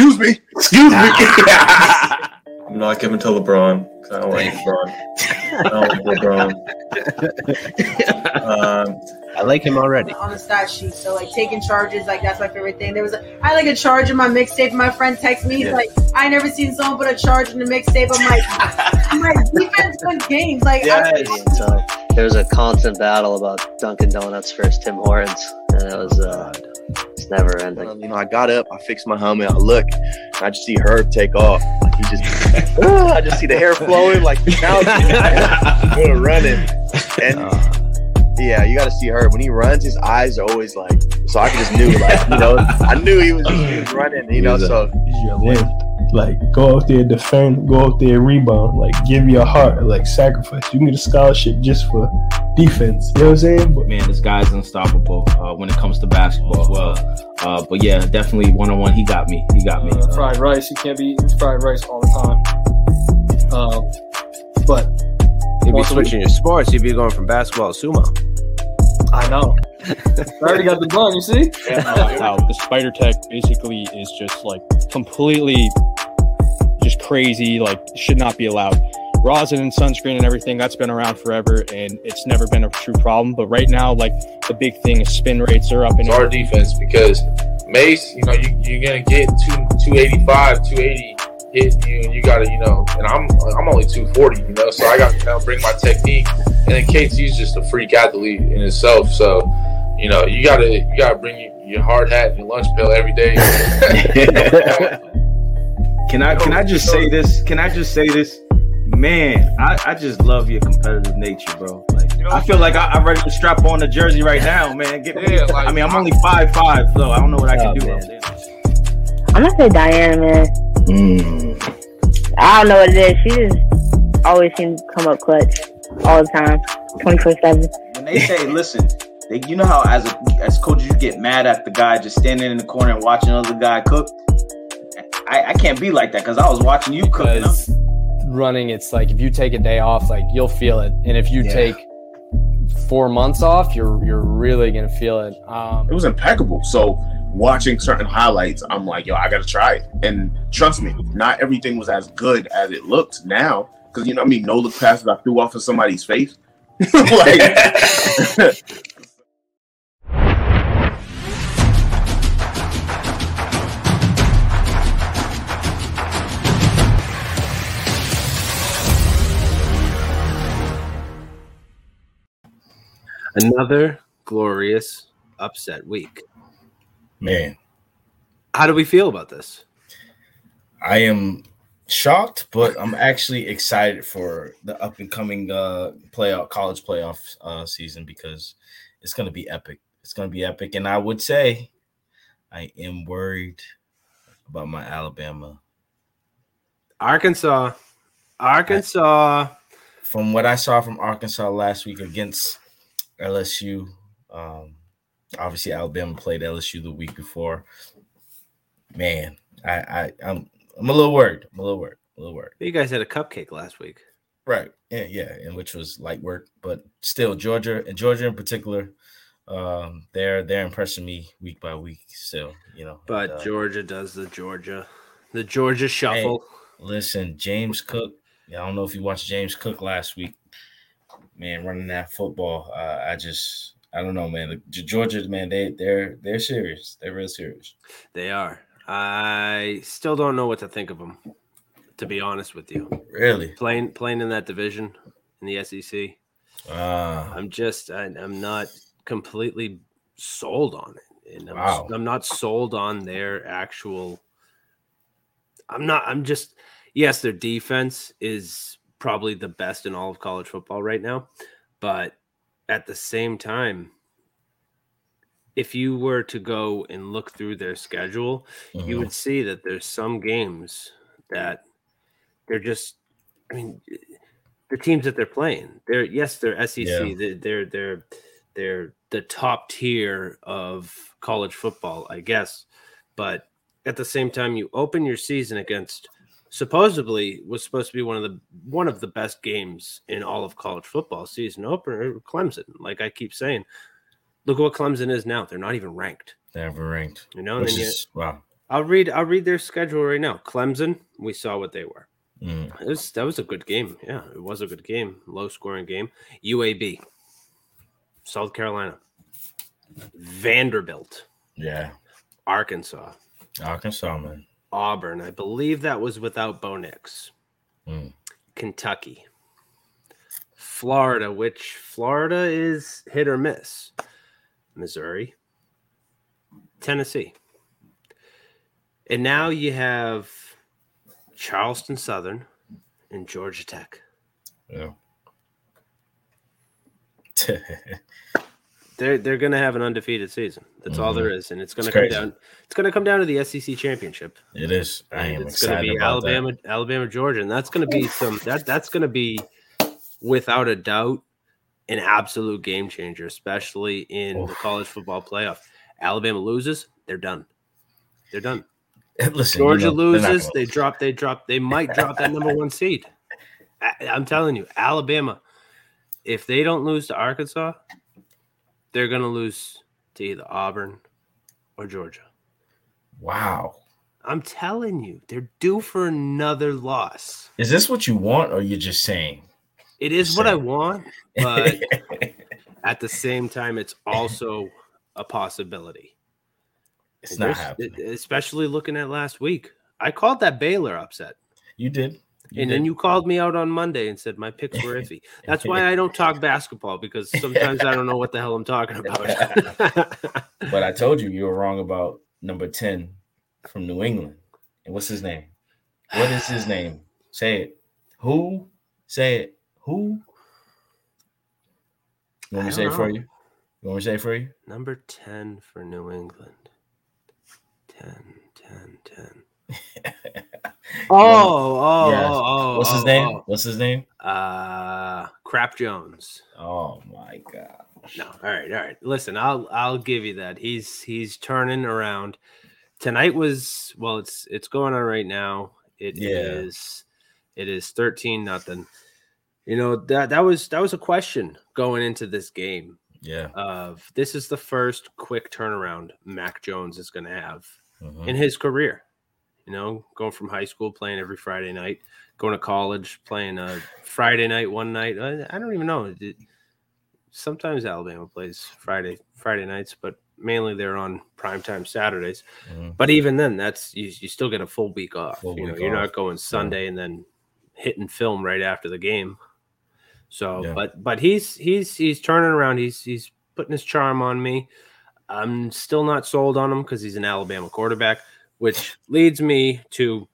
Excuse me. Excuse me. I'm not giving to LeBron because I don't like LeBron. I don't like LeBron. Um, I like him already. on the stat sheet. So like taking charges, like that's my favorite thing. There was a, I like a charge in my mixtape. My friend texts me, he's Yeah. like, I never seen someone put a charge in the mixtape. I'm like, I'm like defense wins games. Like I, So there was a constant battle about Dunkin' Donuts versus Tim Hortons, and it was uh, it's never ending. Um, you know, I got up, I fixed my helmet, I look, and I just see Herb take off. Like he just, Ah, I just see the hair flowing. Like now, it's going running, and yeah, you got to see Herb when he runs. His eyes are always like, so I just knew, like you know, I knew he was, he was running. You know, so It's your life. Like go out there, defend, go out there, rebound, like give your heart, like sacrifice. You can get a scholarship just for defense. You know what I'm saying? But Man, this guy's unstoppable uh, when it comes to basketball. Uh, uh, but yeah, definitely one on one. He got me. He got me. Uh, fried rice. You can't be eating fried rice all the time. Um, but You'd be Once a week. switching your sports. You'd be going from basketball to sumo. I know. I already got the bun. You see? how the Spider Tack basically is just like completely just crazy like should not be allowed rosin and sunscreen and everything that's been around forever and it's never been a true problem but right now like the big thing is spin rates are up and It's our defense because Mace, you know, you, you're gonna get two, 285, 280 hit you, and you gotta, you know, and I'm I'm only 240, you know, so I got to kind of bring my technique. And then KT's just a freak athlete in itself, so you know, you gotta you gotta bring your, your hard hat and your lunch pail every day. Can I can I just say this? Can I just say this? Man, I, I just love your competitive nature, bro. Like I feel like I, I'm ready to strap on the jersey right now, man. Get me. Like, I mean, I'm only five five, so I don't know what I can Oh, do. man. I'm gonna say Diana, man. Mm. I don't know what it is. She just always seems to come up clutch all the time, twenty four seven. when they say, listen, they, you know how as a, as coaches you get mad at the guy just standing in the corner and watching another guy cook. I, I can't be like that because I was watching you cook. And I'm, because running it's like if you take a day off like you'll feel it and if you Yeah. take four months off you're you're really gonna feel it um it was impeccable. So watching certain highlights, I'm like, yo, I gotta try it. And trust me, not everything was as good as it looked now. Cause you know, I mean, no look passes I threw off of somebody's face. like, Another glorious upset week. Man, How do we feel about this? I am shocked, but I'm actually excited for the up and coming uh playoff college playoff uh season because it's gonna be epic. It's gonna be epic, and I would say I am worried about my Alabama. Arkansas. Arkansas. From what I saw from Arkansas last week against LSU, um, obviously Alabama played LSU the week before. Man, I, I I'm I'm a little worried. I'm a little worried. A little worried. You guys had a cupcake last week. Right. Yeah, yeah, and which was light work, but still Georgia and Georgia in particular, um, they're they're impressing me week by week still, you know. But uh, Georgia does the Georgia, the Georgia hey, shuffle. listen, James Cook. I don't know if you watched James Cook last week. Man, running that football, uh, I just I don't know, man. The Georgia, man, they they're they're serious. They're real serious. They are. I still don't know what to think of them, to be honest with you. Really? Playing playing in that division in the SEC. Uh, I'm just I, I'm not completely sold on it, and I'm, Wow. I'm not sold on their actual. I'm not. I'm just. Yes, their defense is probably the best in all of college football right now, but at the same time, if you were to go and look through their schedule, you Mhm. would see that there's some games that they're just. I mean, the teams that they're playing, they're yes, they're SEC. Yeah. They're, they're they're they're the top tier of college football, I guess. But at the same time, you open your season against supposedly was supposed to be one of the one of the best games in all of college football season opener Clemson. Like I keep saying, look at what Clemson is now. They're not even ranked. They're never ranked. You know, and Which is wow. I'll read. I'll read their schedule right now. Clemson. We saw what they were. Mm. It was, that was a good game. Yeah, it was a good game. Low scoring game. UAB. South Carolina. Vanderbilt. Yeah. Arkansas. Arkansas, man. Auburn. I believe that was without Bo Nix. Mm. Kentucky. Florida, which Florida is hit or miss. Missouri. Tennessee. And now you have Charleston Southern and Georgia Tech. Yeah. They're they're gonna have an undefeated season. That's all there Mhm. is, and it's gonna It's come crazy. down. It's gonna come down to the SEC championship. It is. I am it's going to be about that. Alabama, Alabama, Georgia, and that's going to be some that that's going to be without a doubt an absolute game changer, especially in the college football playoff. Alabama loses, they're done. They're done. Listen, you Georgia know, loses, they drop, they drop, they might drop that number one seed. I, I'm telling you, Alabama, if they don't lose to Arkansas, they're going to lose to either Auburn or Georgia. Wow. I'm telling you, they're due for another loss. Is this what you want, or you're just saying? It is what I want, but at the same time, it's also a possibility. It's And not happening. Especially looking at last week. I called that Baylor upset. You did. You and then you called me out on Monday and said my picks were iffy. That's why I don't talk basketball because sometimes I don't know what the hell I'm talking about. But I told you you were wrong about number 10 from New England. And what's his name? What is his name? Say it. Who? Say it. Who? You want me to say it for you? You want me to say it for you? Number 10 for New England. 10, 10, 10. Oh, oh, Yes. oh, oh. What's his oh, name? oh. What's his name? Uh, Crap Jones. Oh my god. No, all right, all right. Listen, I'll I'll give you that. He's he's turning around. Tonight was well, it's it's going on right now. It is Yeah. it is 13 nothing. You know, that that was that was a question going into this game Yeah. of this is the first quick turnaround Mac Jones is going to have Mhm. in his career. You know, going from high school playing every Friday night, going to college playing a Friday night one night. I, I don't even know. Sometimes Alabama plays Friday Friday nights, but mainly they're on primetime Saturdays. Mhm. But even then, that's you, you still get a full week off. Full you know, you're off. not going Sunday and then hitting film right after the game. So, Yeah. but but he's he's he's turning around. He's he's putting his charm on me. I'm still not sold on him because he's an Alabama quarterback, which leads me to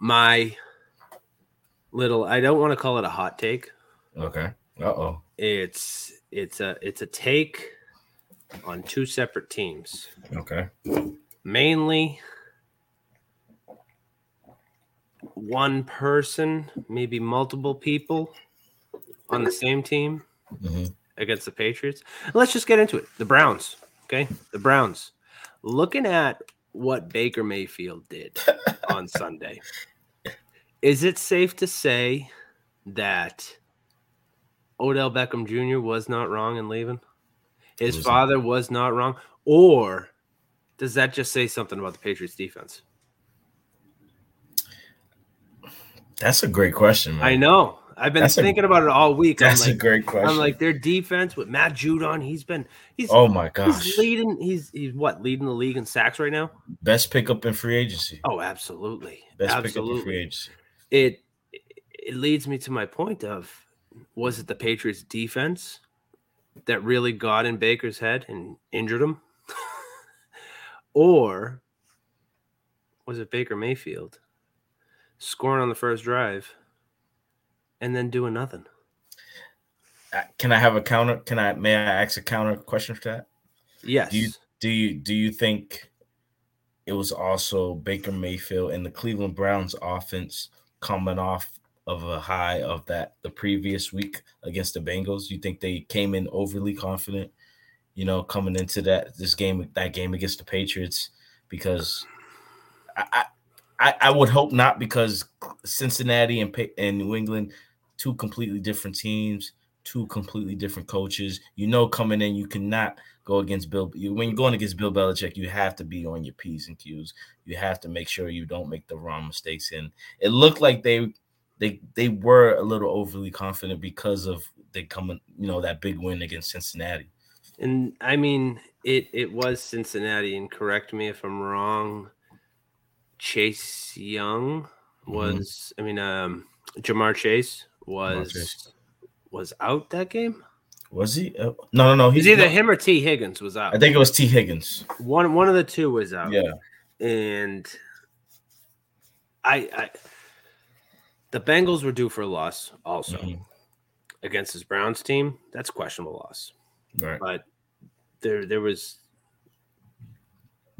my little. I don't want to call it a hot take. Okay. Uh oh. It's it's a it's a take on two separate teams, Okay. mainly one person, maybe multiple people on the same team Mhm. against the Patriots. Let's just get into it. The Browns, okay? The Browns. Looking at what Baker Mayfield did on Sunday, is it safe to say that Odell Beckham Jr. was not wrong in leaving? His Was- father was not wrong? Or does that just say something about the Patriots defense? That's a great question, man. I know. I've been That's a- thinking about it all week. I'm That's a great question. I'm like their defense with Matt Judon. He's been he's Oh my gosh. he's leading. He's he's what leading the league in sacks right now. Best pickup in free agency. Oh, absolutely, Best pickup in free agency. It it leads me to my point of was it the Patriots defense that really got in Baker's head and injured him, or was it Baker Mayfield scoring on the first drive and then doing nothing? Uh, Can I have a counter? Can I? May I ask a counter question for that? Yes. Do you do you do you think it was also Baker Mayfield and the Cleveland Browns offense coming off of a high of that the previous week against the Bengals? You think they came in overly confident? You know, coming into that this game that game against the Patriots because I I, I- I would hope not because Cincinnati and and New England two completely different teams two completely different coaches. You know, coming in, you cannot go against Bill. You, when you're going against Bill Belichick, you have to be on your p's and q's. You have to make sure you don't make the wrong mistakes. And it looked like they they they were a little overly confident because of they coming, you know, that big win against Cincinnati. And I mean, it it was Cincinnati, and correct me if I'm wrong. Chase Young was, I mean, um, Ja'Marr Chase was was out that game. Was he? Uh, no, no, no. He's either him or Tee Higgins was out. I think it was Tee Higgins. one one of the two was out. Yeah. and I, I the Bengals were due for a loss also Mhm. against this Browns team. That's a questionable loss, Right. but there there was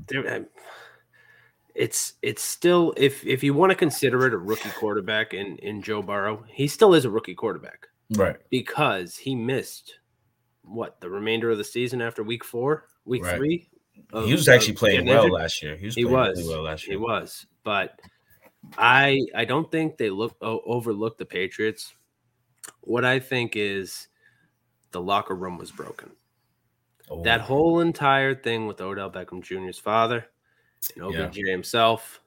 there. It's it's still if if you want to consider it a rookie quarterback in in Joe Burrow, he still is a rookie quarterback Right. because he missed what the remainder of the season after week four, week Right. three. He was actually of playing well last year. He was He playing was. really well last He was, but I I don't think they look o- overlooked the Patriots. What I think is the locker room was broken. Oh. That whole entire thing with Odell Beckham Jr.'s father and OBJ himself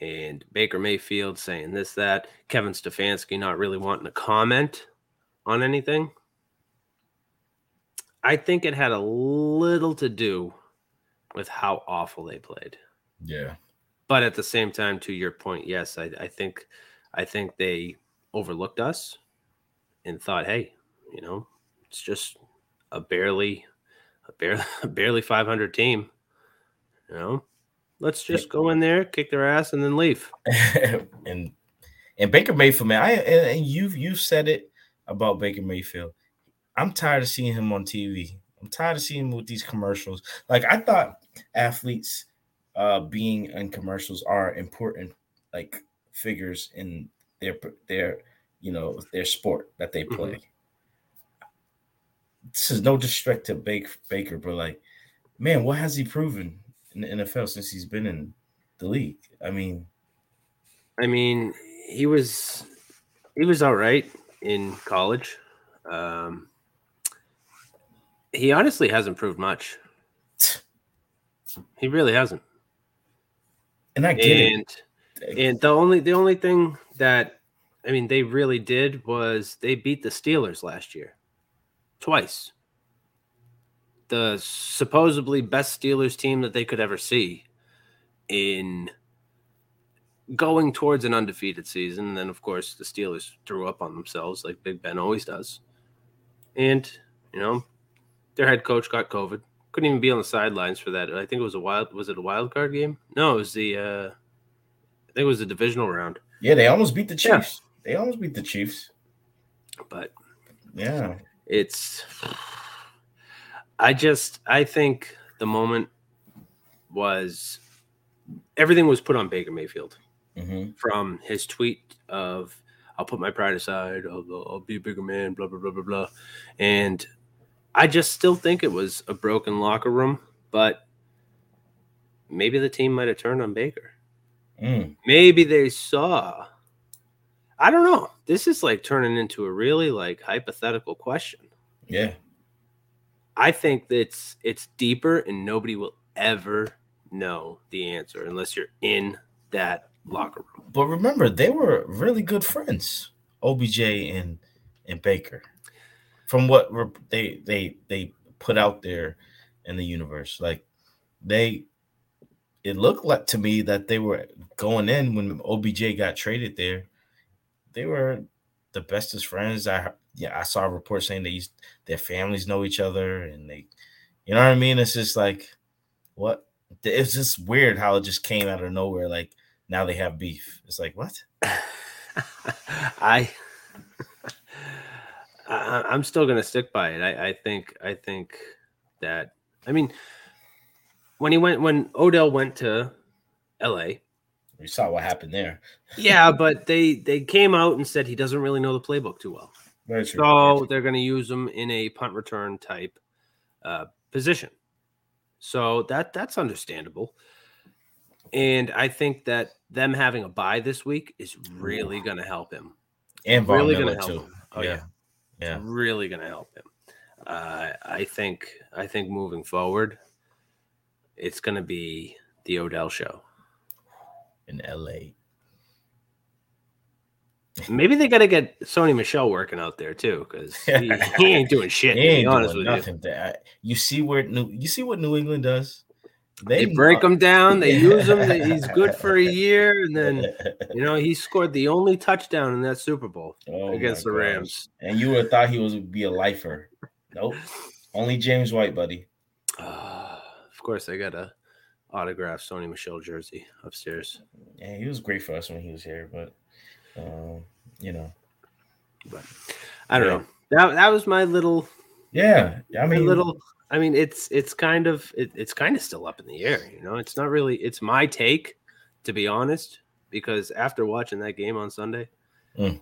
and Baker Mayfield saying this, that, Kevin Stefanski not really wanting to comment on anything. I think it had a little to do with how awful they played. Yeah. But at the same time, to your point, yes, I, I think I think they overlooked us and thought, hey, you know, it's just a barely a barely a barely 500 team. You know, let's just go in there, kick their ass, and then leave. and and Baker Mayfield, man, I and, you've you've said it about Baker Mayfield. I'm tired of seeing him on TV. I'm tired of seeing him with these commercials. Like I thought athletes uh being in commercials are important like figures in their their you know their sport that they play. This is no disrespect to Baker, Baker, but like, man, what has he proven in the NFL since he's been in the league? I mean, I mean, he was he was all right in college. Um, he honestly hasn't proved much. He really hasn't. And I get it. and, And the only the only thing that I mean they really did was they beat the Steelers last year. Twice. The supposedly best Steelers team that they could ever see in going towards an undefeated season. And then of course the Steelers threw up on themselves like Big Ben always does. And, you know, their head coach got COVID. Couldn't even be on the sidelines for that. I think it was a wild was it a wild card game? No, it was the uh I think it was the divisional round. Yeah, they almost beat the Yeah. Chiefs. They almost beat the Chiefs. But Yeah. it's I just I think the moment was everything was put on Baker Mayfield Mm-hmm. from his tweet of I'll put my pride aside, I'll, I'll be a bigger man, blah blah blah blah blah, and I just still think it was a broken locker room, but maybe the team might have turned on Baker. Mm. Maybe they saw. I don't know. This is like turning into a really like hypothetical question. Yeah. I think that it's it's deeper and nobody will ever know the answer unless you're in that locker room. But remember, they were really good friends, OBJ and and Baker. From what they they they put out there in the universe, like they, it looked like to me that they were going in when OBJ got traded there. They were the bestest friends. I yeah, I saw a report saying they used their families know each other and they, you know what I mean. It's just like what it's just weird how it just came out of nowhere. Like now they have beef. It's like what? I, I I'm still gonna stick by it. I, I think I think that I mean when he went when Odell went to LA. We saw what happened there. Yeah, but they they came out and said he doesn't really know the playbook too well. Very true. So they're going to use him in a punt return type uh, position. So that that's understandable. And I think that them having a bye this week is really going to help him. And Von really gonna help too. him. Oh Yeah. yeah. Yeah. really going to help him. Uh, I think I think moving forward, it's going to be the Odell show. in LA. Maybe they got to get Sony Michel working out there too, because he, he ain't doing shit. He to be ain't honest doing with you. nothing. There. You see where New you see what New England does. They, break him down. They use him. They, he's good for a year, and then you know he scored the only touchdown in that Super Bowl Oh against the my gosh. Rams. And you would have thought he was would be a lifer. Nope. Only James White, buddy. Uh, of course, I got a autograph Sony Michel jersey upstairs. Yeah, he was great for us when he was here, but um, you know. But I don't Yeah. know. That that was my little. Yeah, I mean- little. I mean, it's it's kind of it, it's kind of still up in the air. You know, it's not really. It's my take, to be honest, because after watching that game on Sunday, Mm.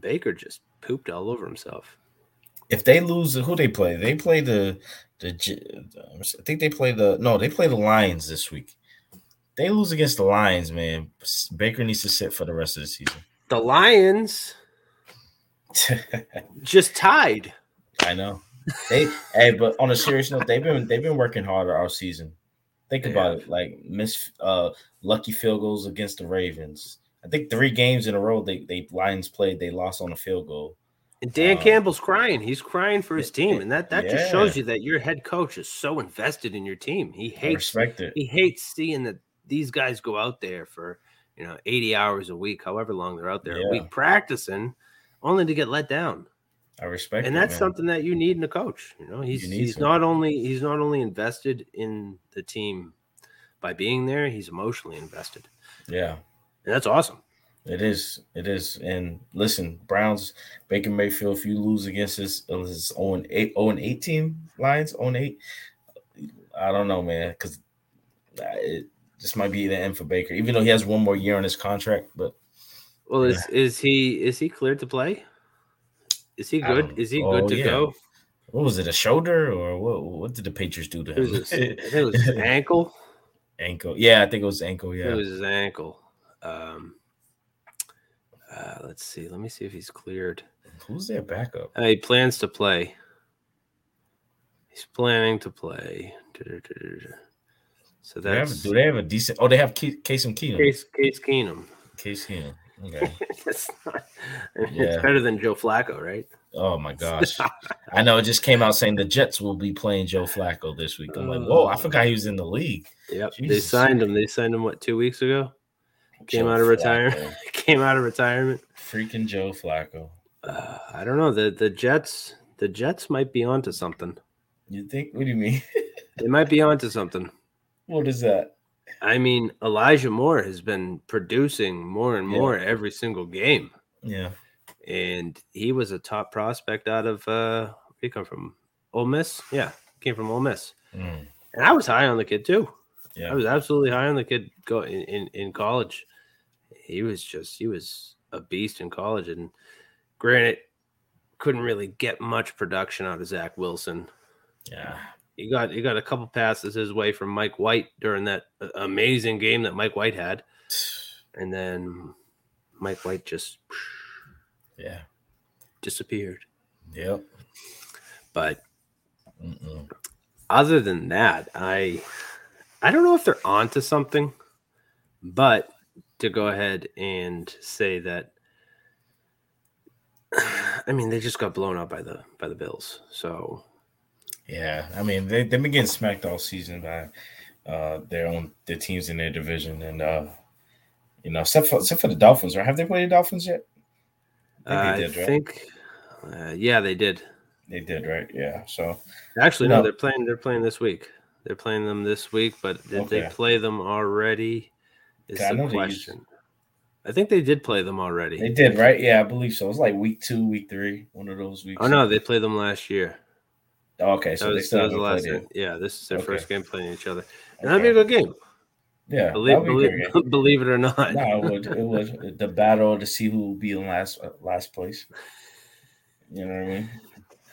Baker just pooped all over himself. If they lose, who they play? They play the the. I think they play the no. They play the Lions this week. They lose against the Lions, man. Baker needs to sit for the rest of the season. The Lions just tied. I know. They hey, but on a serious note, they've been they've been working harder all season. Think They about it, like miss uh lucky field goals against the Ravens. I think three games in a row they they Lions played, they lost on a field goal. And Dan Um, Campbell's crying. He's crying for his team, and that that just shows you that your head coach is so invested in your team. He hates. He hates seeing that these guys go out there for you know eighty hours a week, however long they're out there a Yeah. week practicing, only to get let down. I respect and that's something that you need in a coach. You know, he's need he's not only he's not only invested in the team by being there, he's emotionally invested, Yeah. and that's awesome. It is. It is. And listen, Browns, Baker Mayfield, if you lose against this, uh, this 0 8, 0 8 team, Lions 0 8, I don't know, man, because it this might be the end for Baker, even though he has one more year on his contract. But Well, is is he is he cleared to play? Is he good? Is he oh, good to yeah. go? What was it, a shoulder or what? What did the Patriots do to It him? was his, I think it was his ankle. ankle. Yeah, I think it was ankle. Yeah. It was his ankle. Um, uh, let's see. Let me see if he's cleared. Who's their backup? Uh, he plans to play. He's planning to play. So Do they, have, do they have a decent? Oh, they have Ke- Case and Keenum. Case Case Keenum. Case Keenum. Okay. it's, not, it's Yeah. better than Joe Flacco, right? Oh my gosh. I know it just came out saying the Jets will be playing Joe Flacco this week. I'm like, whoa, I forgot he was in the league. Yep. They signed him. They signed him what two weeks ago? Came Joe out of retirement. Came out of retirement. Freaking Joe Flacco. Uh, I don't know. The the Jets the Jets might be onto something. You think? What do you mean? They might be onto something. What is that? I mean, Elijah Moore has been producing more and Yeah. more every single game. Yeah. And he was a top prospect out of uh where he come from? Ole Miss? Yeah, came from Ole Miss. Mm. And I was high on the kid too. Yeah. I was absolutely high on the kid go in, in, in college. He was just he was a beast in college. And granted, couldn't really get much production out of Zach Wilson. Yeah. He got he got a couple passes his way from Mike White during that uh, amazing game that Mike White had. And then Mike White just Yeah. disappeared. Yep. But Mm-mm. other than that, I I don't know if they're onto something, but to go ahead and say that I mean they just got blown out by the by the Bills. So Yeah. I mean, they, they've been getting smacked all season by uh, their own their teams in their division. And, uh, you know, except for, except for the Dolphins, or have they played the Dolphins yet? uh, I think, uh, yeah, they did. They did, right? Yeah. So Actually, no, No. they're playing. They're playing this week. They're playing them this week, but did they play them already? Is Okay, I know the used- question. I think they did play them already. they did, right? Yeah, I believe so. It was like week two, week three, one of those weeks. Oh no, they played them last year. Okay, so That they was- still that was the last game. Yeah, this is their Okay. first game playing each other, and that'd be a good game. Yeah, believe, be believe, believe it or not. No, it would. It would. The battle to see who will be in last uh, last place. You know what I mean?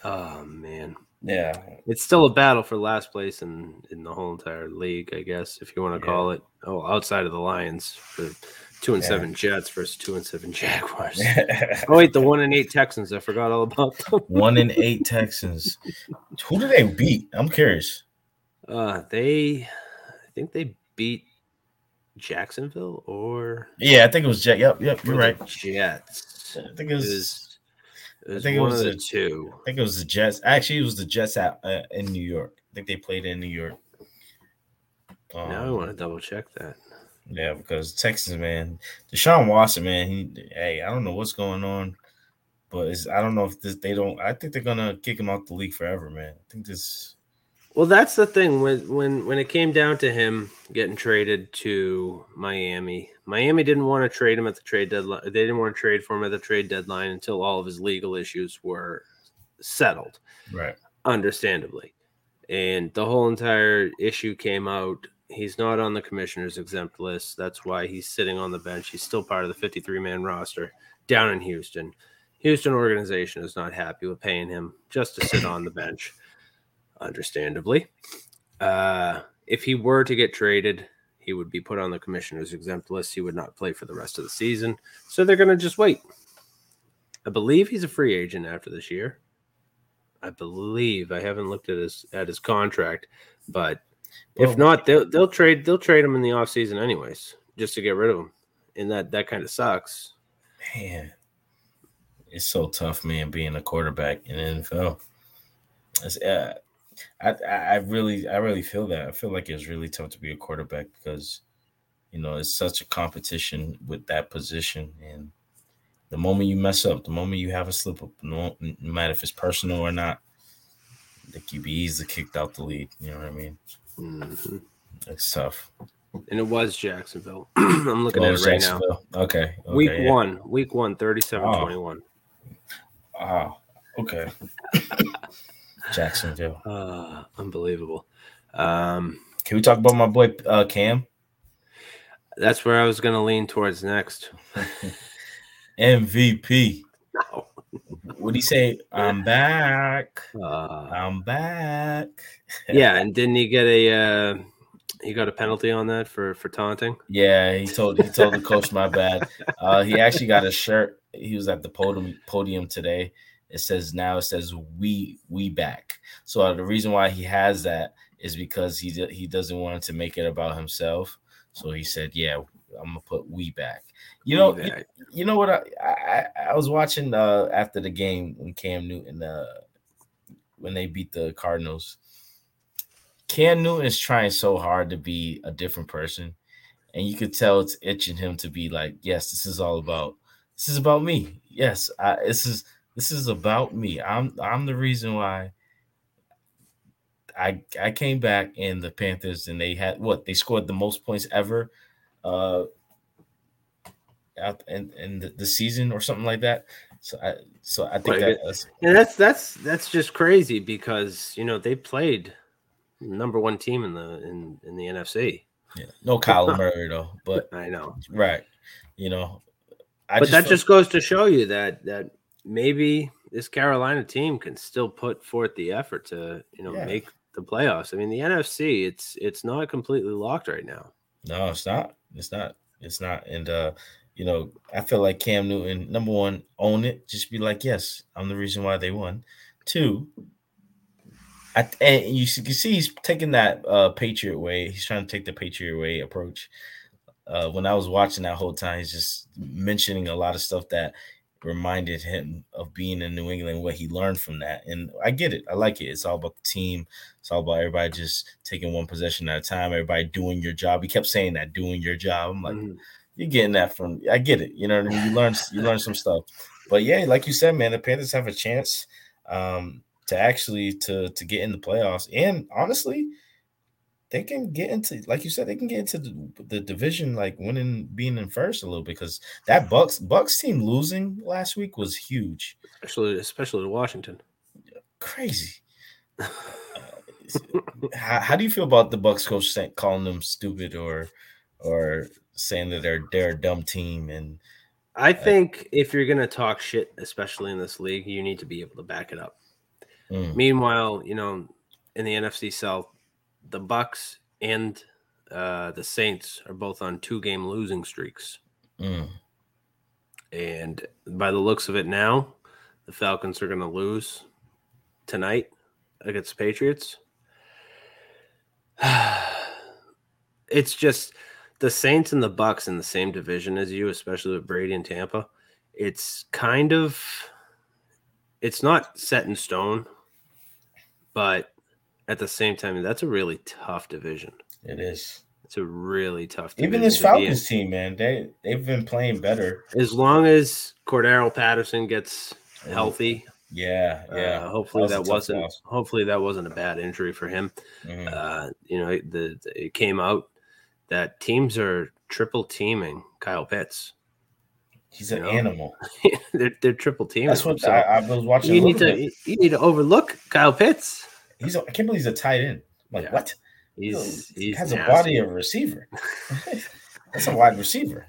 Oh man, Yeah. it's still a battle for last place in in the whole entire league, I guess, if you want to call it. Oh, outside of the Lions for Two and Yeah. seven Jets versus two and seven Jaguars. oh wait, the one and eight Texans. I forgot all about them. One and eight Texans. Who did they beat? I'm curious. Uh, they, I think they beat Jacksonville or Yeah, I think it was Jet. Yep, yep, you're right. Jets. I think it was. It was I think it was the the- two. I think it was the Jets. Actually, it was the Jets at uh, in New York. I think they played in New York. Um, now I want to double check that. Yeah, because Texans, man, Deshaun Watson, man, he, hey, I don't know what's going on, but it's, I don't know if this, they don't. I think they're gonna kick him out the league forever, man. I think this. Well, that's the thing when when when it came down to him getting traded to Miami. Miami didn't want to trade him at the trade deadline. They didn't want to trade for him at the trade deadline until all of his legal issues were settled, Right. understandably. And the whole entire issue came out. He's not on the commissioner's exempt list. That's why he's sitting on the bench. He's still part of the 53 man roster down in Houston. Houston organization is not happy with paying him just to sit on the bench understandably. Uh, if he were to get traded, he would be put on the commissioner's exempt list. He would not play for the rest of the season. So they're going to just wait. I believe he's a free agent after this year. I believe I haven't looked at his at his contract, but if not, they'll they'll trade they'll trade him in the offseason anyways, just to get rid of him. And that that kind of sucks. Man, it's so tough, man, being a quarterback in the NFL. It's, uh, I, I really, I really feel that. I feel like it's really tough to be a quarterback because, you know, it's such a competition with that position, and the moment you mess up, the moment you have a slip up, no, no matter if it's personal or not, the QB easily kicked out the league. You know what I mean? Mhm. It's tough. And it was Jacksonville. I'm looking Oh, at it right now. Okay, now. Week yeah. one, week one, 37 Oh. 21. Ah, okay. Jacksonville. Uh, unbelievable. Um, Can we talk about my boy uh, Cam? That's where I was going to lean towards next. MVP. What do you say? I'm back. Uh, I'm back. yeah, and didn't he get a uh, he got a penalty on that for for taunting? Yeah, he told he told the coach my bad. Uh, he actually got a shirt. He was at the podium podium today. It says now it says we we back. So uh, the reason why he has that is because he he doesn't want to make it about himself. So he said, "Yeah, I'm gonna put we back." You know, you, you know what? I, I I was watching uh after the game when Cam Newton uh when they beat the Cardinals. Cam Newton is trying so hard to be a different person, and you could tell it's itching him to be like, "Yes, this is all about this is about me. Yes, I, this is this is about me. I'm I'm the reason why." I I came back in the Panthers and they had what they scored the most points ever uh out in, in the, the season or something like that. So I so I think that And that's that's that's just crazy because you know they played number one team in the in in the NFC. yeah, no Kyler Murray though, but I know. right, you know, I but that felt- just goes to show you that that maybe this Carolina team can still put forth the effort to you know Yeah. make the playoffs. I mean, the NFC it's it's not completely locked right now. No, it's not. It's not. It's not. And uh, you know, I feel like Cam Newton, number one, own it. Just be like, yes, I'm the reason why they won. Two, I and you you see he's taking that uh Patriot way. He's trying to take the Patriot way approach. Uh, when I was watching that whole time, he's just mentioning a lot of stuff that reminded him of being in New England, what he learned from that. And I get it. I like it. It's all about the team. It's all about everybody just taking one possession at a time, everybody doing your job. He kept saying that, doing your job. I'm like, Mm-hmm. You're getting that from I get it. You know what I mean? You learn you learn some stuff. But yeah, like you said, man, the Panthers have a chance um to actually to to get in the playoffs. And honestly, they can get into like you said, they can get into the, the division like winning being in first a little because that Bucks Bucks team losing last week was huge. Especially especially to Washington. Crazy. how, how do you feel about the Bucks coach saying, calling them stupid or or saying that they're they're a dumb team and I think if you're gonna talk shit, especially in this league, you need to be able to back it up. Mm. Meanwhile, you know, in the NFC South, the Bucks and uh, the Saints are both on two game losing streaks. Mm. And by the looks of it now, the Falcons are going to lose tonight against the Patriots. it's just the Saints and the Bucks in the same division as you, especially with Brady and Tampa. It's kind of it's not set in stone, but at the same time, that's a really tough division. It is. It's a really tough. Division. Even this to. Falcons team, man, they they've been playing better. as long as Cordarrelle Patterson gets healthy. Yeah, yeah. Uh, hopefully That that, was tough wasn't. loss. Hopefully that wasn't a bad injury for him. Mhm. Uh, you know, the, the- it came out that teams are triple teaming Kyle Pitts. He's an animal. they're, they're triple teaming. That's what so I, I was watching. You need to bit. you need to overlook Kyle Pitts. He's a, I can't believe he's a tight end. I'm like what? He's he has a body of a receiver. That's a wide receiver.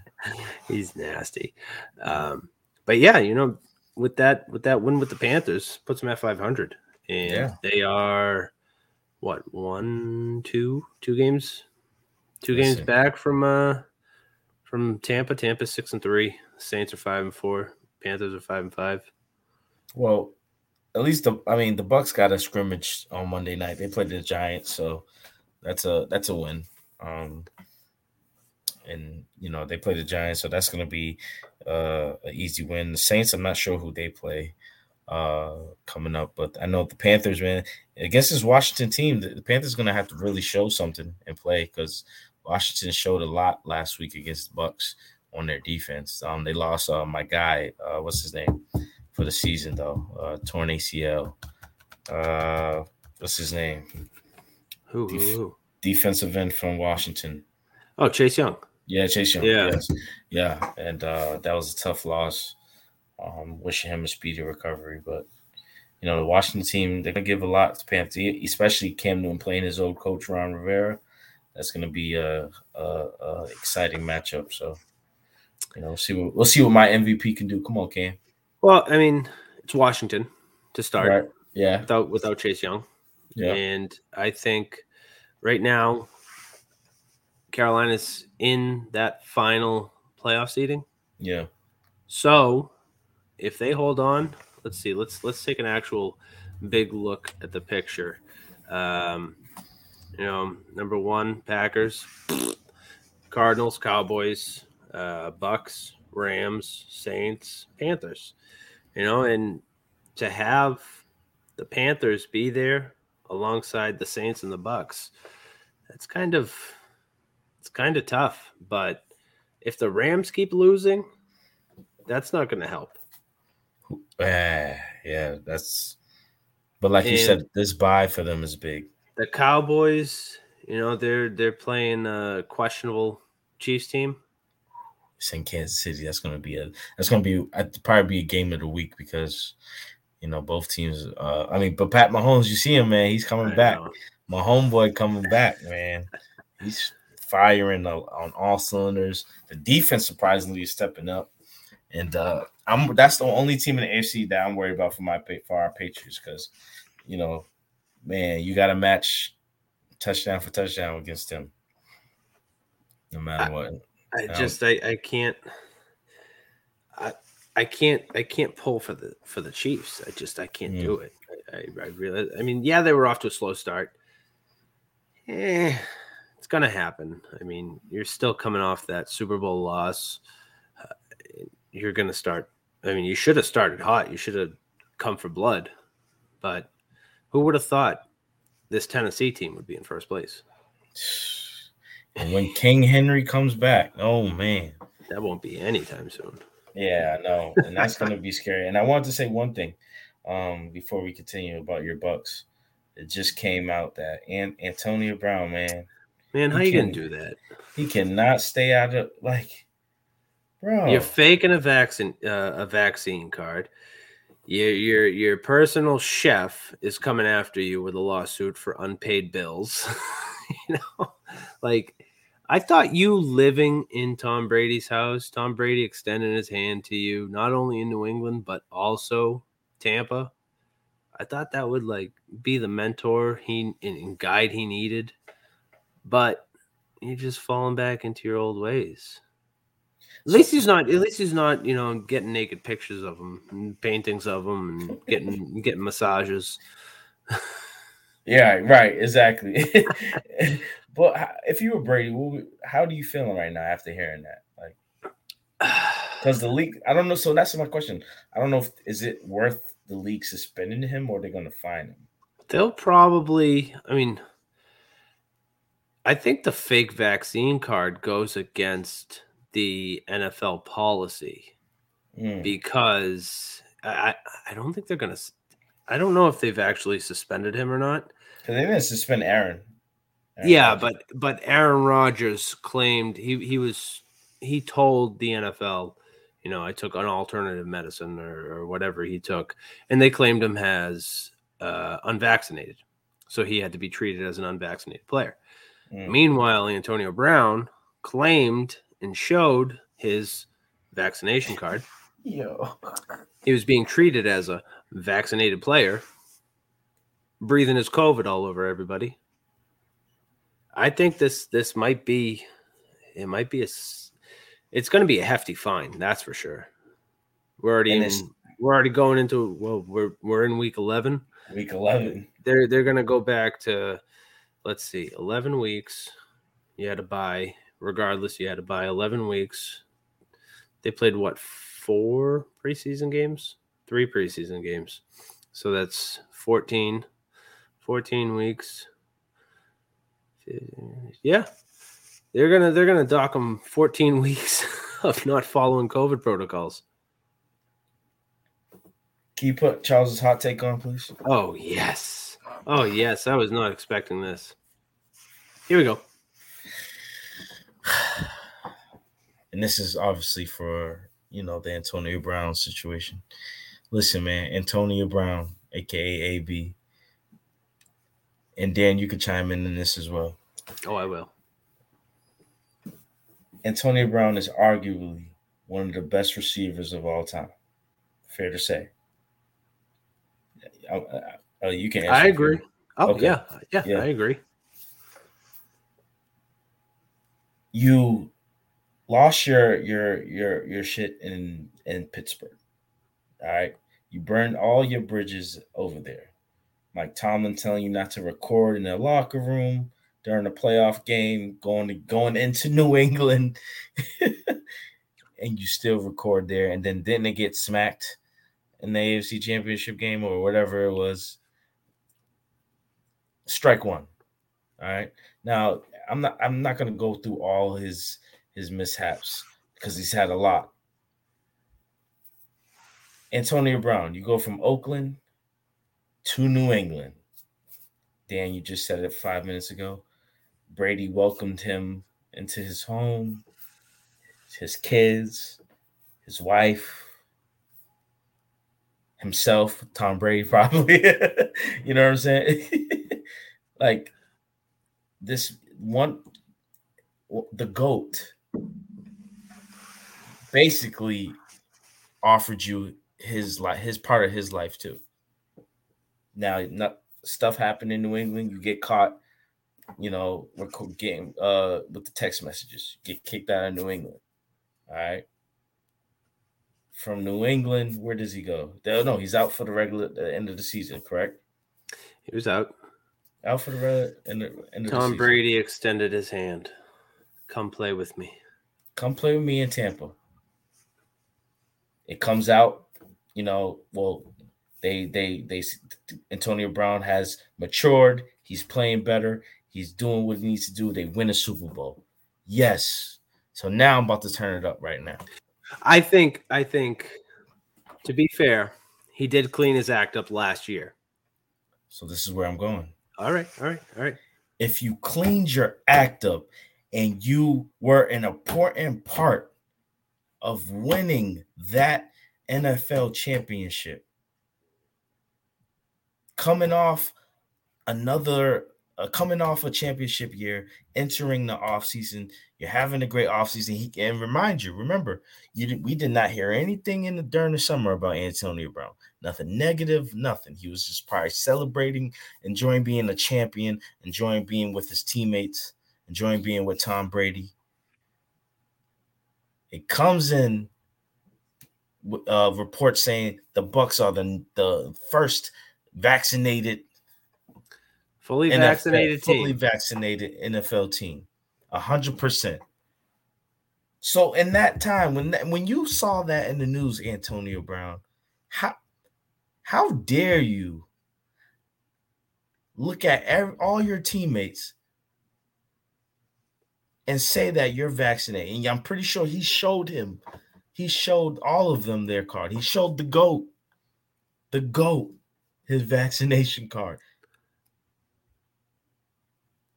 He's nasty. Um, but yeah, you know, with that with that win with the Panthers, puts them at 500, and Yeah. they are what one, two, two games, two games Listen. back from uh from Tampa. Tampa six and three. Saints are five and four. Panthers are five and five. Well, at least the I mean the Bucks got a scrimmage on Monday night. They played the Giants, so that's a that's a win. Um and you know they play the Giants, so that's gonna be uh an easy win. The Saints, I'm not sure who they play uh coming up, but I know the Panthers, man, against this Washington team, the, the Panthers gonna have to really show something and play because Washington showed a lot last week against the Bucks on their defense. Um they lost uh my guy, uh what's his name? for the season though. Uh torn ACL. Uh what's his name? Who, Def- who, who? Defensive end from Washington. Oh, Chase Young. Yeah, Chase Young. Yeah. Yes. Yeah. And uh that was a tough loss. Um wishing him a speedy recovery. But you know, the Washington team, they're gonna give a lot to Panthers, especially Cam Newton playing his old coach Ron Rivera. That's gonna be a, a, a exciting matchup. So you know, see what we'll see what my MVP can do. Come on, Cam. Well, I mean, it's Washington to start. Right. Yeah. Without without Chase Young. Yeah. And I think right now Carolina's in that final playoff seeding. Yeah. So if they hold on, let's see, let's let's take an actual big look at the picture. Um, you know, number one, Packers, Cardinals, Cowboys, uh, Bucks, Rams, Saints, Panthers. You know, and to have the Panthers be there alongside the Saints and the Bucks, that's kind of it's kind of tough. But if the Rams keep losing, that's not going to help. Ah, yeah, that's. But like you said, this bye for them is big. The Cowboys, you know, they're they're playing a questionable Chiefs team. It's in Kansas City. That's gonna be a. That's gonna be I'd probably be a game of the week because, you know, both teams. Uh, I mean, but Pat Mahomes, you see him, man. He's coming I back. know. My homeboy coming back, man. He's firing on on all cylinders. The defense surprisingly is stepping up, and uh, I'm that's the only team in the AFC that I'm worried about for my for our Patriots because, you know, man, you got to match touchdown for touchdown against them, no matter what. I know? just I, I can't I I can't I can't pull for the for the Chiefs. I just I can't Mm. do it. I, I, I really I mean yeah they were off to a slow start. Eh, it's gonna happen. I mean you're still coming off that Super Bowl loss. Uh, you're gonna start. I mean you should have started hot. You should have come for blood. But who would have thought this Tennessee team would be in first place? And when King Henry comes back, oh man, that won't be anytime soon. Yeah, I know, and that's going to be scary. And I wanted to say one thing um, before we continue about your Bucks. It just came out that An- Antonio Brown, man, Man, how he you gonna can- do that? He cannot stay out of like, bro. You're faking a vaccine uh, a vaccine card. Your your your personal chef is coming after you with a lawsuit for unpaid bills. you know, like I thought you living in Tom Brady's house, Tom Brady extending his hand to you, not only in New England but also Tampa. I thought that would like be the mentor he and, guide he needed, but you're just falling back into your old ways. At least he's not. At least he's not. You know, getting naked pictures of him, and paintings of him, and getting getting massages. Yeah, right, exactly. but if you were Brady, how do you feeling right now after hearing that? Like, because the league, I don't know. So that's my question. I don't know if is it worth the league suspending him or they're going to fine him. They'll probably. I mean, I think the fake vaccine card goes against the NFL policy Mm. because I I don't think they're gonna. I don't know if they've actually suspended him or not. Because they didn't suspend Aaron. Aaron yeah, Rodgers. but but Aaron Rodgers claimed he he was he told the NFL, you know, I took an alternative medicine or, or whatever he took, and they claimed him as uh, unvaccinated, so he had to be treated as an unvaccinated player. Mm. Meanwhile, Antonio Brown claimed and showed his vaccination card. Yo. He was being treated as a vaccinated player, breathing his COVID all over everybody. I think this this might be it might be a it's going to be a hefty fine, that's for sure. We're already in, we're already going into well we're we're in week 11. Week 11. They're they're going to go back to let's see, 11 weeks. You had to buy regardless you had to buy 11 weeks. They played what four preseason games? Three preseason games. So that's 14 14 weeks. Yeah. They're going to they're going to dock them 14 weeks of not following COVID protocols. Can you put Charles's hot take on, please? Oh, yes. Oh, yes. I was not expecting this. Here we go. And this is obviously for you know the Antonio Brown situation. Listen, man, Antonio Brown, aka AB, and Dan, you could chime in in this as well. Oh, I will. Antonio Brown is arguably one of the best receivers of all time. Fair to say. I- I- I- you can. answer I agree. Oh, Okay. yeah. yeah. Yeah. I agree. you lost your your your your shit in in Pittsburgh. All right. You burned all your bridges over there. Mike Tomlin telling you not to record in the locker room during a playoff game, going to going into New England, and you still record there, and then didn't it get smacked in the AFC championship game or whatever it was? Strike one. All right. Now I'm not I'm not gonna go through all his his mishaps because he's had a lot. Antonio Brown, you go from Oakland to New England. Dan, you just said it five minutes ago. Brady welcomed him into his home, his kids, his wife, himself, Tom Brady, probably. you know what I'm saying? like this one, the GOAT basically offered you his life, his part of his life too. Now, not stuff happened in New England. You get caught, you know, getting uh with the text messages, get kicked out of New England. All right. From New England, where does he go? No, he's out for the regular the end of the season, correct? He was out. Out for the re- end of, end of the Tom season. Brady extended his hand. Come play with me. Come play with me in Tampa. It comes out, you know, well, they they they Antonio Brown has matured. He's playing better. He's doing what he needs to do. They win a Super Bowl. Yes. So now I'm about to turn it up right now. I think I think to be fair, he did clean his act up last year. So this is where I'm going. All right, all right, all right. If you cleaned your act up and you were an important part of winning that NFL championship, coming off another uh, coming off a championship year, entering the offseason, you're having a great offseason. He can remind you, remember, you did, we did not hear anything in the during the summer about Antonio Brown. Nothing negative, nothing. He was just probably celebrating, enjoying being a champion, enjoying being with his teammates, enjoying being with Tom Brady. It comes in w- uh, reports saying the Bucks are the the first vaccinated, Fully NFL vaccinated fully team. vaccinated NFL team, a hundred percent. So in that time, when that, when you saw that in the news, Antonio Brown, how how dare you look at ev- all your teammates and say that you're vaccinated? And I'm pretty sure he showed him, he showed all of them their card. He showed the goat, the goat, his vaccination card.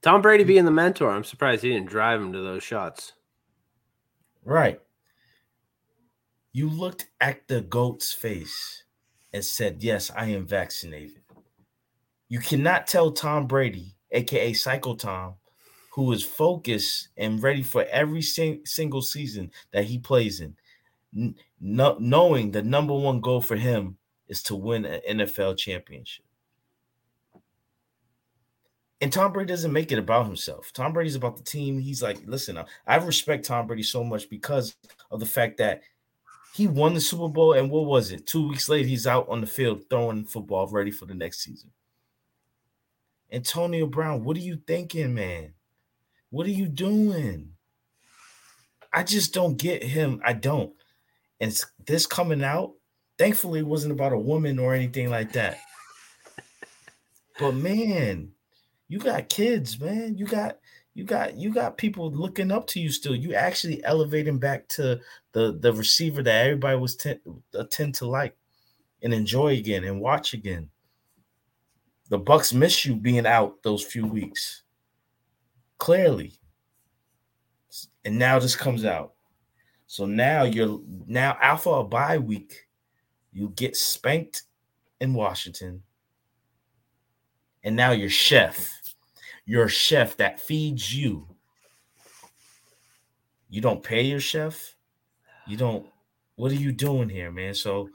Tom Brady being the mentor, I'm surprised he didn't drive him to those shots. Right. You looked at the goat's face and said, Yes, I am vaccinated. You cannot tell Tom Brady, aka Psycho Tom, who is focused and ready for every sing- single season that he plays in, n- knowing the number one goal for him is to win an NFL championship. And Tom Brady doesn't make it about himself. Tom Brady's about the team. He's like, listen, I- I respect Tom Brady so much because of the fact that he won the Super Bowl. And what was it? Two weeks later, he's out on the field throwing football ready for the next season. Antonio Brown, what are you thinking, man? What are you doing? I just don't get him. I don't. And this coming out, thankfully, it wasn't about a woman or anything like that. But man, you got kids, man. You got you got you got people looking up to you still. You actually elevating back to the the receiver that everybody was tend, uh, tend to like and enjoy again and watch again. The Bucks miss you being out those few weeks. Clearly. And now this comes out. So now you're now alpha a bye week. You get spanked in Washington. And now your chef, your chef that feeds you. You don't pay your chef. You don't. What are you doing here, man? So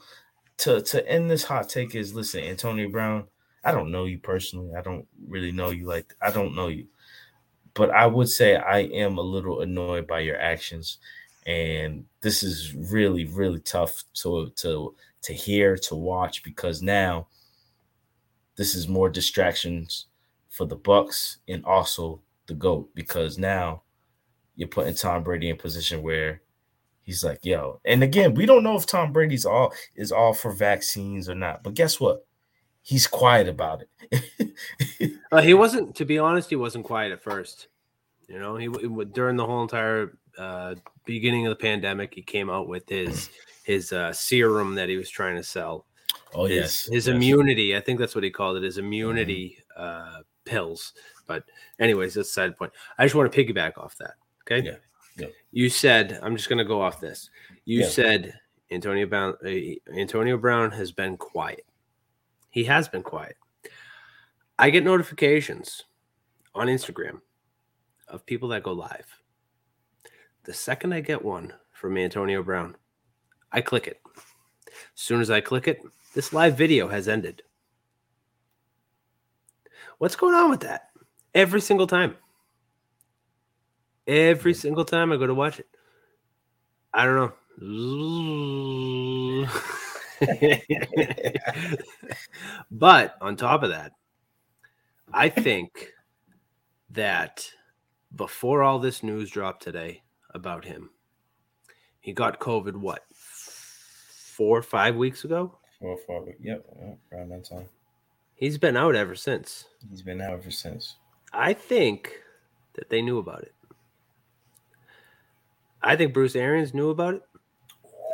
to to end this hot take is listen, Antonio Brown. I don't know you personally. I don't really know you like I don't know you. But I would say I am a little annoyed by your actions. And this is really, really tough to to to hear, to watch, because now this is more distractions for the Bucks and also the GOAT, because now you're putting Tom Brady in position where he's like, yo, and again, we don't know if Tom Brady's all is all for vaccines or not, but guess what? He's quiet about it. Uh, he wasn't, to be honest, he wasn't quiet at first. You know, he, during the whole entire uh, beginning of the pandemic, he came out with his his uh, serum that he was trying to sell. Oh, his, yes, his yes. Mm-hmm. immunity. I think that's what he called it. His immunity uh, pills. But anyways, that's a side point. I just want to piggyback off that. Okay. Yeah. Yeah. You said I'm just going to go off this. You Yeah. said Antonio Brown. Uh, Antonio Brown has been quiet. He has been quiet. I get notifications on Instagram of people that go live. The second I get one from Antonio Brown, I click it. As soon as I click it, this live video has ended. What's going on with that? Every single time. Every single time I go to watch it. I don't know. but on top of that, I think that before all this news dropped today about him, he got COVID, what, four or five weeks ago? Four or five weeks. Yep, yep, around that time. He's been out ever since. He's been out ever since. I think that they knew about it. I think Bruce Arians knew about it.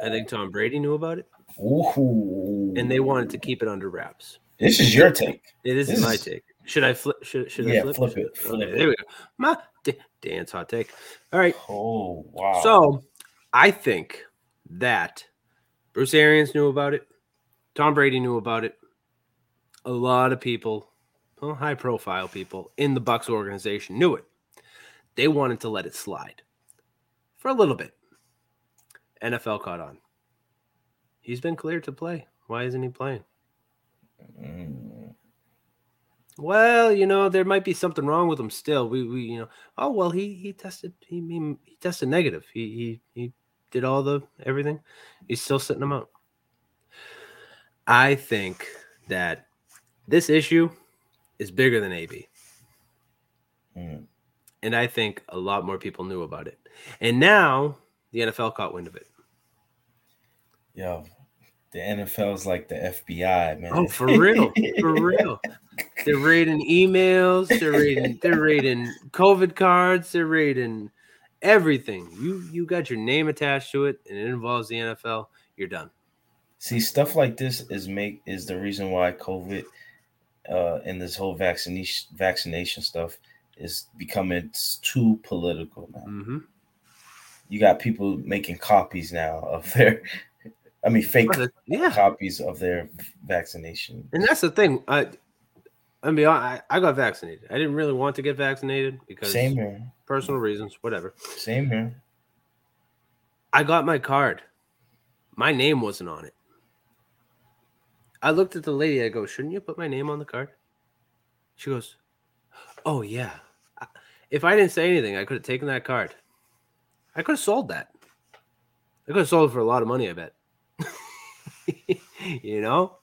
I think Tom Brady knew about it. Ooh. And they wanted to keep it under wraps. This is your take. It is This my is- take. Should I flip? Should, should I flip? flip it, flip okay, it. there we go. Ma, D- Dan's hot take. All right. Oh wow. So I think that Bruce Arians knew about it. Tom Brady knew about it. A lot of people, well, high profile people in the Bucks organization knew it. They wanted to let it slide for a little bit. NFL caught on. He's been cleared to play. Why isn't he playing? Mm. Well, you know, there might be something wrong with him still. We, we, you know, oh well, he he tested he he, he tested negative. He he he did all the everything. He's still sitting them out. I think that this issue is bigger than AB. Mm. And I think a lot more people knew about it. And now the NFL caught wind of it. Yo, the NFL's like the FBI, man. Oh, for real. For real. They're raiding emails, they're raiding they're raiding COVID cards, they're raiding everything. You you got your name attached to it and it involves the NFL, you're done. See, stuff like this is make is the reason why COVID uh and this whole vaccination vaccination stuff is becoming too political now. Mm-hmm. You got people making copies now of their I mean fake yeah. copies of their vaccination. And that's the thing. I I mean, I, I got vaccinated. I didn't really want to get vaccinated because Same here. personal reasons, whatever. Same here. I got my card. My name wasn't on it. I looked at the lady. I go, "Shouldn't you put my name on the card?" She goes, "Oh yeah." If I didn't say anything, I could have taken that card. I could have sold that. I could have sold it for a lot of money. I bet. you know,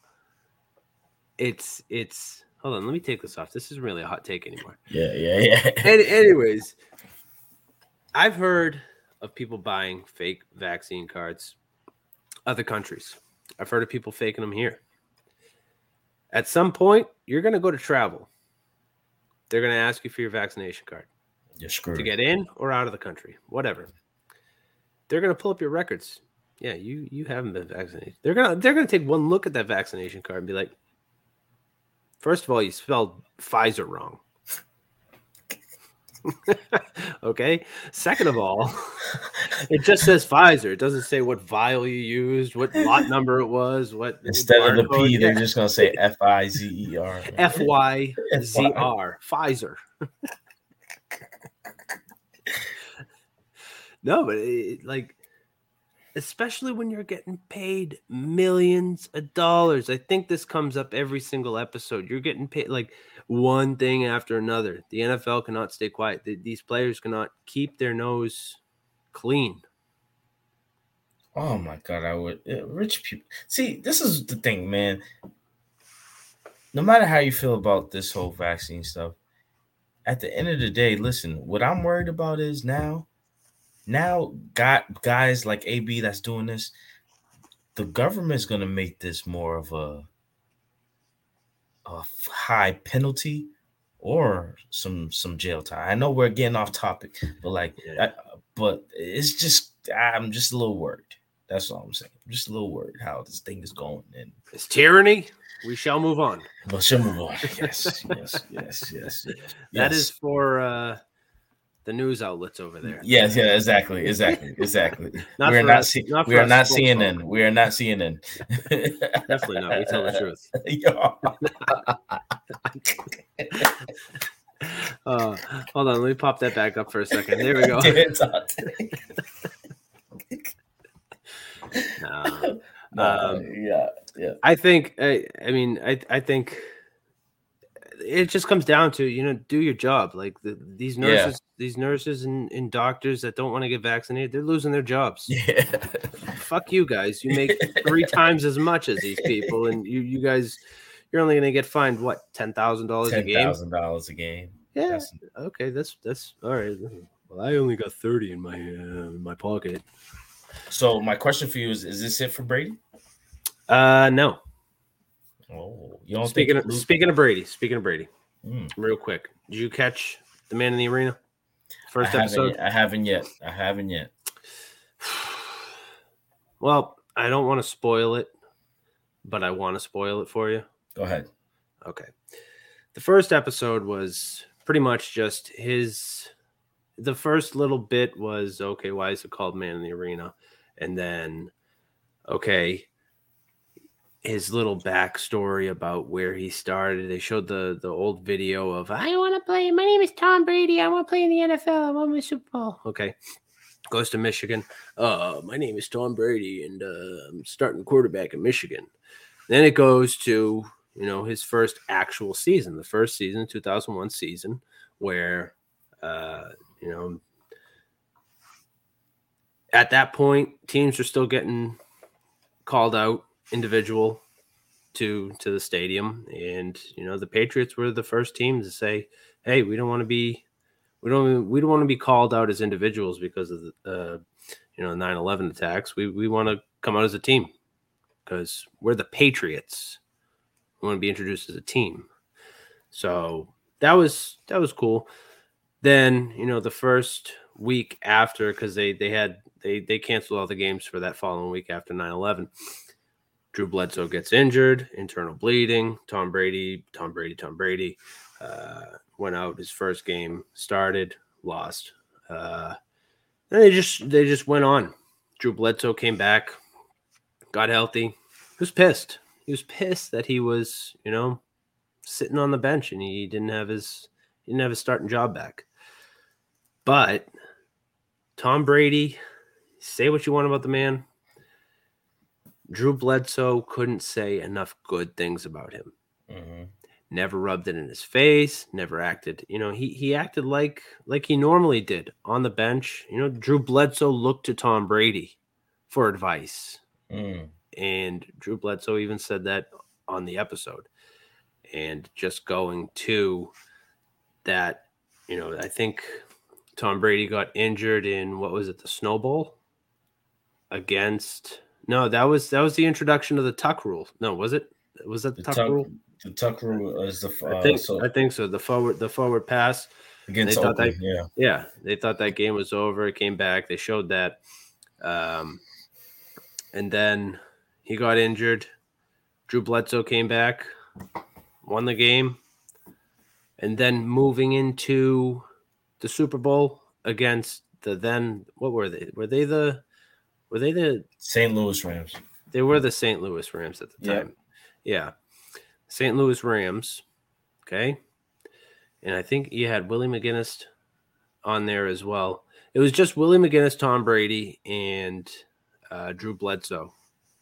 it's it's. Hold on, let me take this off. This isn't really a hot take anymore. Yeah, yeah, yeah. And anyways, I've heard of people buying fake vaccine cards other countries. I've heard of people faking them here. At some point, you're going to go to travel. They're going to ask you for your vaccination card You're screwed. to get in or out of the country, whatever. They're going to pull up your records. Yeah, you you haven't been vaccinated. They're gonna they're gonna take one look at that vaccination card and be like, first of all, you spelled Pfizer wrong. okay. Second of all, it just says Pfizer. It doesn't say what vial you used, what lot number it was, what Instead of the. P, they're just gonna say F I Z E R. F Y Z R Pfizer. no, but it, like, especially when you're getting paid millions of dollars. I think this comes up every single episode. You're getting paid like one thing after another. The NFL cannot stay quiet. Th- These players cannot keep their nose clean. Oh my god, I would uh, rich people. See, this is the thing, man. No matter how you feel about this whole vaccine stuff, at the end of the day, listen, what I'm worried about is now, now got guys like AB that's doing this, the government's gonna make this more of a a high penalty or some some jail time. I know we're getting off topic, but like, I, but it's just I'm just a little worried. That's all I'm saying. I'm just a little worried how this thing is going. And It's tyranny. We shall move on. but shall move on. Yes, yes, yes, yes. That yes. is for uh, the news outlets over there. Yes, yeah, exactly, exactly, exactly. Not we are not, us- see- not we are not CNN. We are not CNN. Definitely not. We tell the truth. Uh, hold on, let me pop that back up for a second. There we go. No, Um, yeah, yeah. I think. I, I mean, I. I think it just comes down to you know do your job. Like the, these Yeah. nurses, these nurses and, and doctors that don't want to get vaccinated, they're losing their jobs. Yeah. Fuck you guys. You make three times as much as these people, and you you guys, you're only gonna get fined what ten thousand dollars a Ten game. thousand dollars a game. Yeah. That's- Okay, that's that's all right. Well, I only got thirty in my uh, in my pocket. So my question for you is: Is this it for Brady? Uh, no. Oh, you don't speaking of, Luke- speaking of Brady, speaking of Brady, Mm. real quick, did you catch the man in the arena? First I episode. Haven't, I haven't yet. I haven't yet. Well, I don't want to spoil it, but I want to spoil it for you. Go ahead. Okay. The first episode was pretty much just his. The first little bit was okay. Why is it called Man in the Arena? And then, okay, his little backstory about where he started. They showed the the old video of I want to play. My name is Tom Brady. I want to play in the NFL. I want my Super Bowl. Okay, goes to Michigan. Uh, my name is Tom Brady, and uh, I'm starting quarterback in Michigan. Then it goes to you know his first actual season, the first season, 2001 season, where uh, you know at that point, teams are still getting called out individual to to the stadium, and you know the Patriots were the first team to say, "Hey, we don't want to be, we don't we don't want to be called out as individuals because of the uh, you know 9/11 attacks. We we want to come out as a team because we're the Patriots. We want to be introduced as a team." So that was that was cool. Then you know the first week after because they they had they they canceled all the games for that following week after 9-11 drew bledsoe gets injured internal bleeding tom brady tom brady tom brady uh, went out his first game started lost. Uh, and they just they just went on. Drew bledsoe came back got healthy he was pissed. He was pissed that he was you know sitting on the bench and he didn't have his he didn't have his starting job back. But Tom Brady, say what you want about the man. Drew Bledsoe couldn't say enough good things about him. Mm-hmm. Never rubbed it in his face. Never acted. You know, he he acted like like he normally did on the bench. You know, Drew Bledsoe looked to Tom Brady for advice, Mm. and Drew Bledsoe even said that on the episode. And just going to that, you know, I think Tom Brady got injured in what was it, the Snow Bowl against? No, that was that was the introduction of the Tuck rule. No, was it? Was that the, The Tuck, tuck, rule? the tuck rule is the uh, I think so I think so. The forward the forward pass Against they Oakland, that, yeah. yeah, they thought that game was over. It came back. They showed that, um, and then he got injured. Drew Bledsoe came back, won the game, and then moving into the Super Bowl against the then what were they? Were they the were they the St. Louis Rams? they were the St. Louis Rams at the time. Yeah. St. Louis Rams. Okay. And I think you had Willie McGinest on there as well. It was just Willie McGinest, Tom Brady, and uh, Drew Bledsoe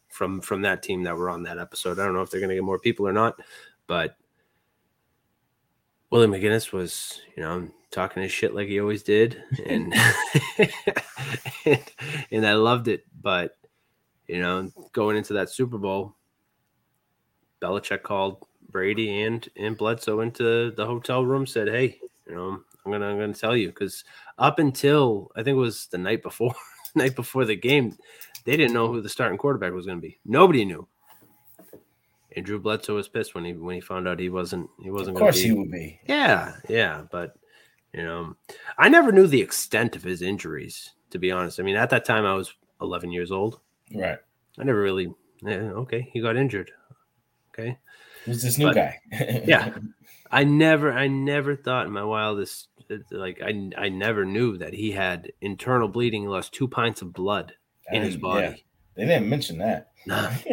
from from that team that were on that episode. I don't know if they're going to get more people or not, but Willie McGinest was, you know, talking his shit like he always did, and and, and I loved it. But you know, going into that Super Bowl, Belichick called Brady and and Bledsoe into the hotel room. Said, "Hey, you know, I'm gonna I'm gonna tell you because up until I think it was the night before, night before the game, they didn't know who the starting quarterback was gonna be. Nobody knew." And Drew Bledsoe was pissed when he when he found out he wasn't he wasn't. Of gonna course be. he would be. Yeah, yeah, but you know, I never knew the extent of his injuries. To be honest, I mean, at that time I was 11 years old. Right. I never really. Yeah, okay, he got injured. Okay, Who's this new But- guy? yeah, I never, I never thought in my wildest, uh, like, I, I never knew that he had internal bleeding. He lost two pints of blood I in his body. yeah. They didn't mention that. Nah.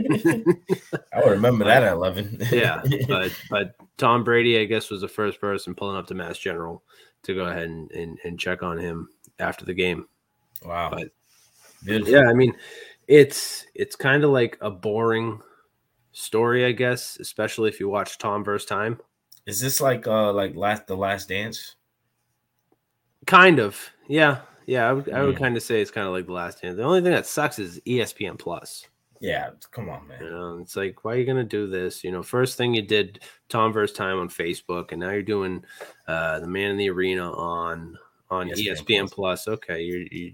I would remember that at 11. yeah, but but Tom Brady, I guess, was the first person pulling up to Mass General to go ahead and, and, and check on him after the game. Wow. But Beautiful. yeah, I mean, it's it's kind of like a boring story, I guess, especially if you watch Tom versus Time. Is this like uh like last the last dance? Kind of, yeah, yeah. I would I would Mm. kind of say it's kind of like the last dance. The only thing that sucks is ESPN Plus. Yeah, come on, man. You know, it's like, why are you gonna do this? You know, first thing you did Tom versus Time on Facebook, and now you're doing uh the Man in the Arena on on ESPN ESPN, Plus. Okay, you're you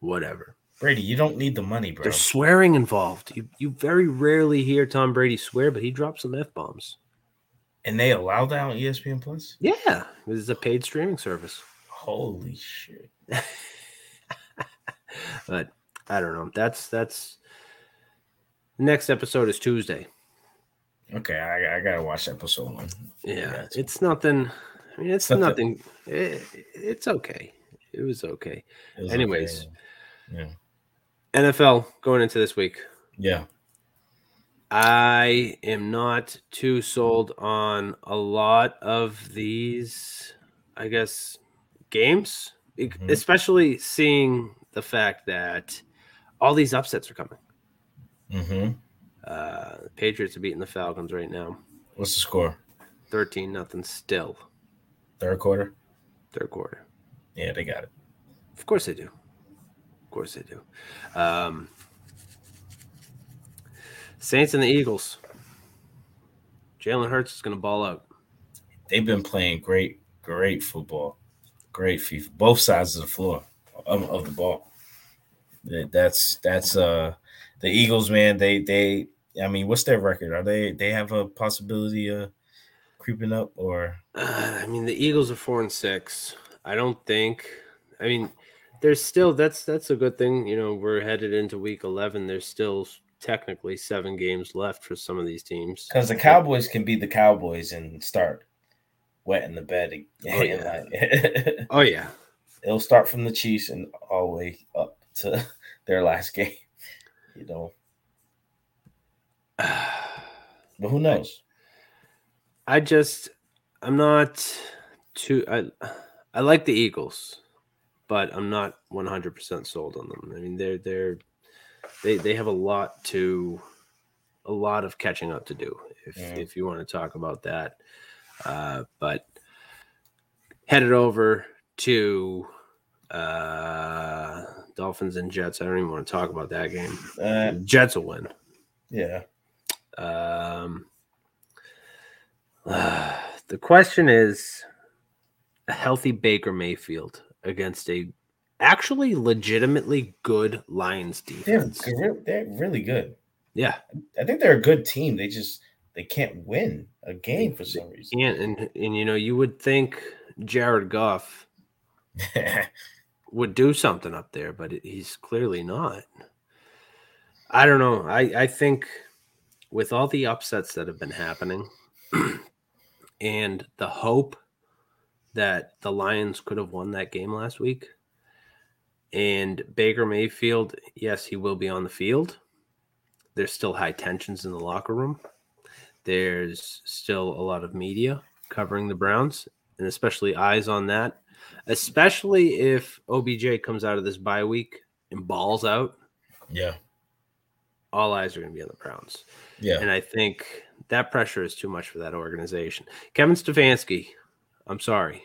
whatever. Brady, you don't need the money, bro. There's swearing involved. You you very rarely hear Tom Brady swear, but he drops some f bombs. And they allow that on ESPN Plus? Yeah, this is a paid streaming service. Holy shit. But I don't know. That's that's next episode is Tuesday. Okay, I, I gotta watch episode one. Yeah, it's nothing. I mean, it's Nothing. It, it's okay. It was okay. It was Anyways, Yeah. NFL going into this week. Yeah. I am not too sold on a lot of these, I guess, games, Mm-hmm. especially seeing the fact that all these upsets are coming. Mm-hmm. Uh, the Patriots are beating the Falcons right now, What's the score? thirteen nothing. Still, Third quarter? third quarter. Yeah, they got it. Of course they do. Of course they do. Um, Saints and the Eagles. Jalen Hurts is going to ball out. They've been playing great, great football, great FIFA. Both sides of the floor of, of the ball. That- That's that's uh the Eagles, man. They they. I mean, what's their record? Are they they have a possibility of creeping up or? Uh, I mean, the Eagles are four and six. I don't think. I mean, there's still that's that's a good thing. You know, we're headed into week eleven. There's still technically seven games left for some of these teams. Because the Cowboys can be the Cowboys and start wetting the bed. Oh, yeah. Oh yeah. It'll start from the Chiefs and all the way up to their last game. You know. But who knows? I just I'm not too I I like the Eagles, but I'm not 100% sold on them. I mean, they're they're they they have a lot to a lot of catching up to do if Yeah. if you want to talk about that. Uh but headed over to uh Dolphins and Jets. I don't even want to talk about that game. Uh, Jets will win. Yeah. Um, the question is a healthy Baker Mayfield against a actually legitimately good Lions They're defense. they're really good. Yeah. I think they're a good team. They just they can't win a game for some reason. And, and and you know, you would think Jared Goff would do something up there, but he's clearly not. I don't know. I I think with all the upsets that have been happening and the hope that the Lions could have won that game last week and Baker Mayfield, yes, he will be on the field. There's still high tensions in the locker room. There's still a lot of media covering the Browns and especially eyes on that, especially if OBJ comes out of this bye week and balls out. Yeah. All eyes are going to be on the Browns. Yeah. And I think that pressure is too much for that organization. Kevin Stefanski, I'm sorry.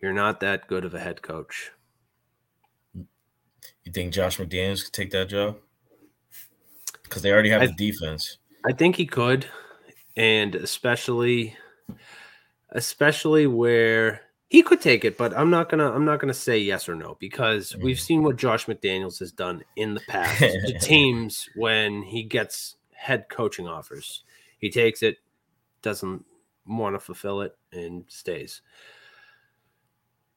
You're not that good of a head coach. You think Josh McDaniels could take that job? Because they already have I- the defense. I think he could, and especially, especially where he could take it, but I'm not gonna I'm not gonna say yes or no because we've seen what Josh McDaniels has done in the past to teams when he gets head coaching offers. He takes it, doesn't want to fulfill it, and stays.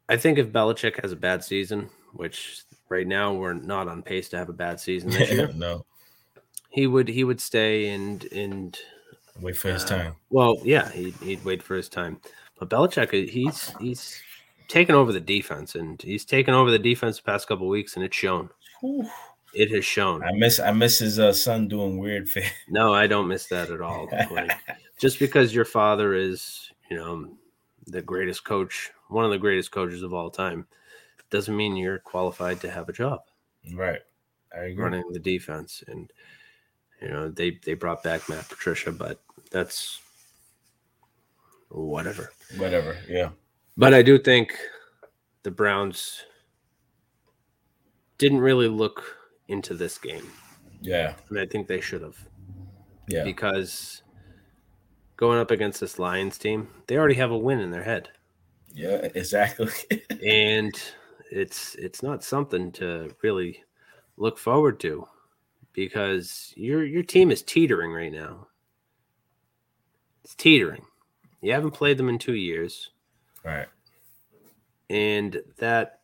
I think if Belichick has a bad season, which right now we're not on pace to have a bad season this year, no. he would he would stay and and Wait for his uh, time. Well, yeah, he'd, he'd wait for his time. But Belichick, uh, he's he's taken over the defense, and he's taken over the defense the past couple weeks, and it's shown. It has shown. I miss I miss his uh, son doing weird things. No, I don't miss that at all. Like, just because your father is, you know, the greatest coach, one of the greatest coaches of all time, doesn't mean you're qualified to have a job. Right. I agree. running the defense. And you know, they they brought back Matt Patricia, but that's whatever. Whatever. Yeah. But I do think the Browns didn't really look into this game. Yeah. And I think they should have. Yeah. Because going up against this Lions team, they already have a win in their head. Yeah, exactly. and it's it's not something to really look forward to because your your team is teetering right now. It's teetering. You haven't played them in 2 years. Right. And that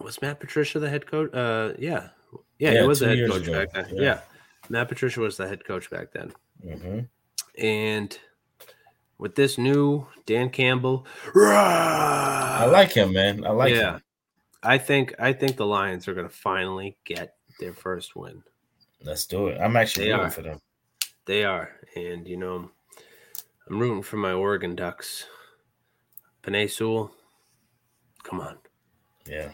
was Matt Patricia the head coach? Uh yeah. Yeah, Yeah, he was two the head coach ago. back then. Yeah. Yeah. Matt Patricia was the head coach back then. Mm-hmm. And with this new Dan Campbell, I like him, man. I like yeah, him. I think I think the Lions are going to finally get their first win. Let's do it. I'm actually They rooting are. for them. They are, and you know, I'm rooting for my Oregon Ducks. Penei Sewell, come on. Yeah.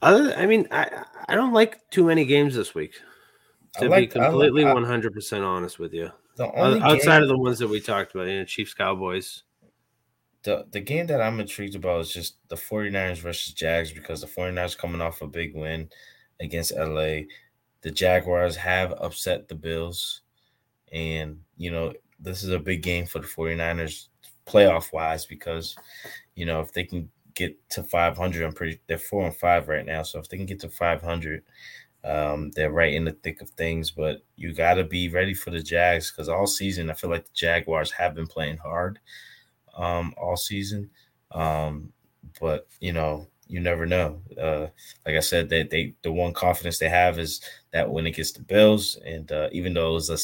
Other, I mean, I I don't like too many games this week. To like- be completely 100 percent honest with you, outside game- of the ones that we talked about, you know, Chiefs Cowboys. the the game that I'm intrigued about is just the 49ers versus Jags because the 49ers coming off a big win against LA. The Jaguars have upset the Bills. And, you know, this is a big game for the 49ers playoff wise because, you know, if they can get to 500, I'm pretty, they're four and five right now. So if they can get to 500, um, they're right in the thick of things. But you got to be ready for the Jags because all season, I feel like the Jaguars have been playing hard um, all season. Um, but, you know, you never know. Uh, like I said, that they, they the one confidence they have is that when it gets the Bills, and uh, even though it was a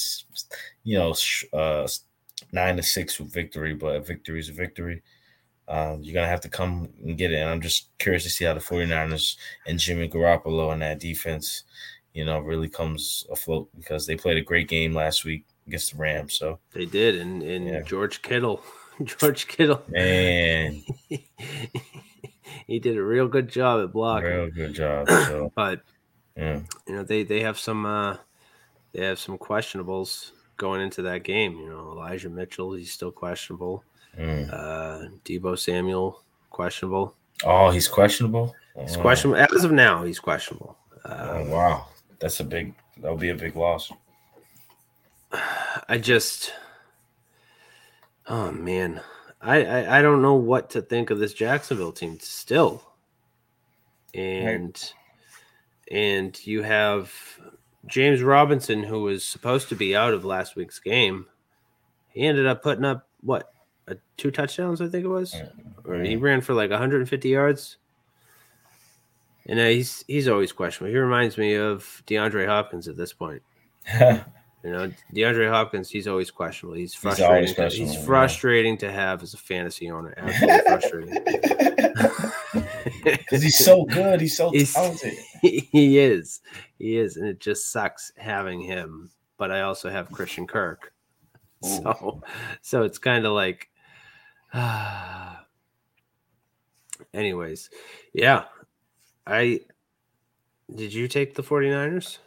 you know uh, nine to six victory, but a victory is a victory. Um, you're gonna have to come and get it. And I'm just curious to see how the 49ers and Jimmy Garoppolo and that defense, you know, really comes afloat because they played a great game last week against the Rams. So They did, and and George Kittle, George Kittle, man, he did a real good job at blocking. real good job. So but yeah. you know they they have some uh they have some questionables going into that game. You know Elijah Mitchell, he's still questionable. Mm. Uh, Deebo Samuel, questionable. Oh, he's questionable. He's Oh. questionable as of now. He's questionable. Uh, Oh, wow, that's a big. That'll be a big loss. I just, oh man, I, I I don't know what to think of this Jacksonville team still, and and you have James Robinson who was supposed to be out of last week's game. He ended up putting up what a, two touchdowns, I think it was, or he ran for like 150 yards. And uh, he's he's always questionable. He reminds me of DeAndre Hopkins at this point. You know, DeAndre Hopkins, he's always questionable. He's He's frustrating. always questionable, he's yeah. frustrating to have as a fantasy owner. Absolutely frustrating. Because he's so good. He's so He's- talented. he is. He is. And it just sucks having him. But I also have Christian Kirk. So so it's kind of like anyways. Yeah. I did you take the 49ers?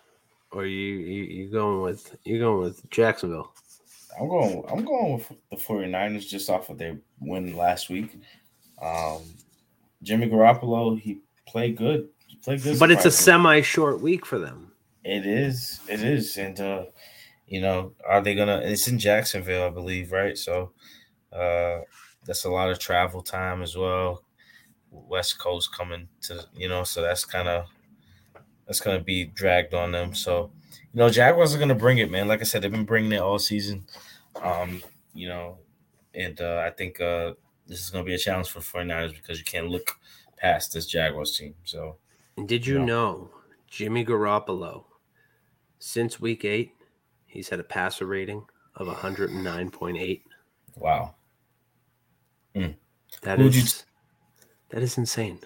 Or you you, you going with you going with Jacksonville? I'm going. I'm going with the 49ers just off of their win last week. Um, Jimmy Garoppolo, he played good. He played good. But it's a semi short week for them. It is. It is. And uh, you know, are they gonna it's in Jacksonville, I believe, right? So uh that's a lot of travel time as well. West Coast coming to you know, so that's kind of that's gonna be dragged on them. So, you know, Jaguars are gonna bring it, man. Like I said, they've been bringing it all season. Um, you know, and uh I think uh this is gonna be a challenge for 49ers because you can't look past this Jaguars team. So did you know Jimmy Garoppolo, since week eight, he's had a passer rating of 109.8. wow. Mm. That is you- that is insane.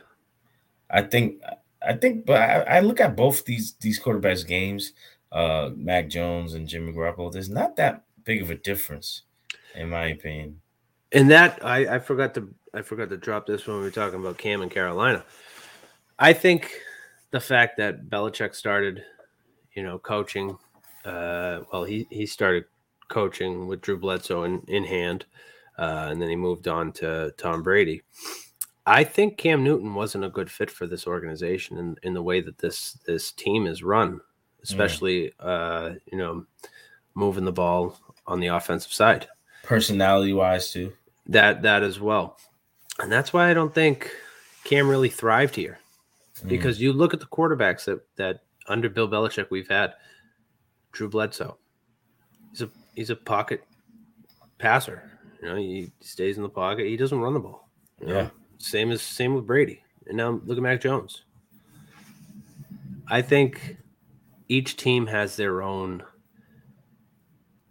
I think I think, but I, I look at both these these quarterbacks' games, uh, Mac Jones and Jimmy Garoppolo. There's not that big of a difference, in my opinion. And that I, I forgot to I forgot to drop this when we were talking about Cam and Carolina. I think the fact that Belichick started, you know, coaching, uh, well, he he started coaching with Drew Bledsoe in, in hand, uh, and then he moved on to Tom Brady. I think Cam Newton wasn't a good fit for this organization in, in the way that this this team is run, especially uh, you know, moving the ball on the offensive side. Personality wise, too. that that as well. And that's why i don't think cam really thrived here. Mm. because you look at the quarterbacks that that under bill belichick we've had drew bledsoe. He's a he's a pocket passer. You know he stays in the pocket. He doesn't run the ball. You know? Same as same with brady and now look at mac jones i think each team has their own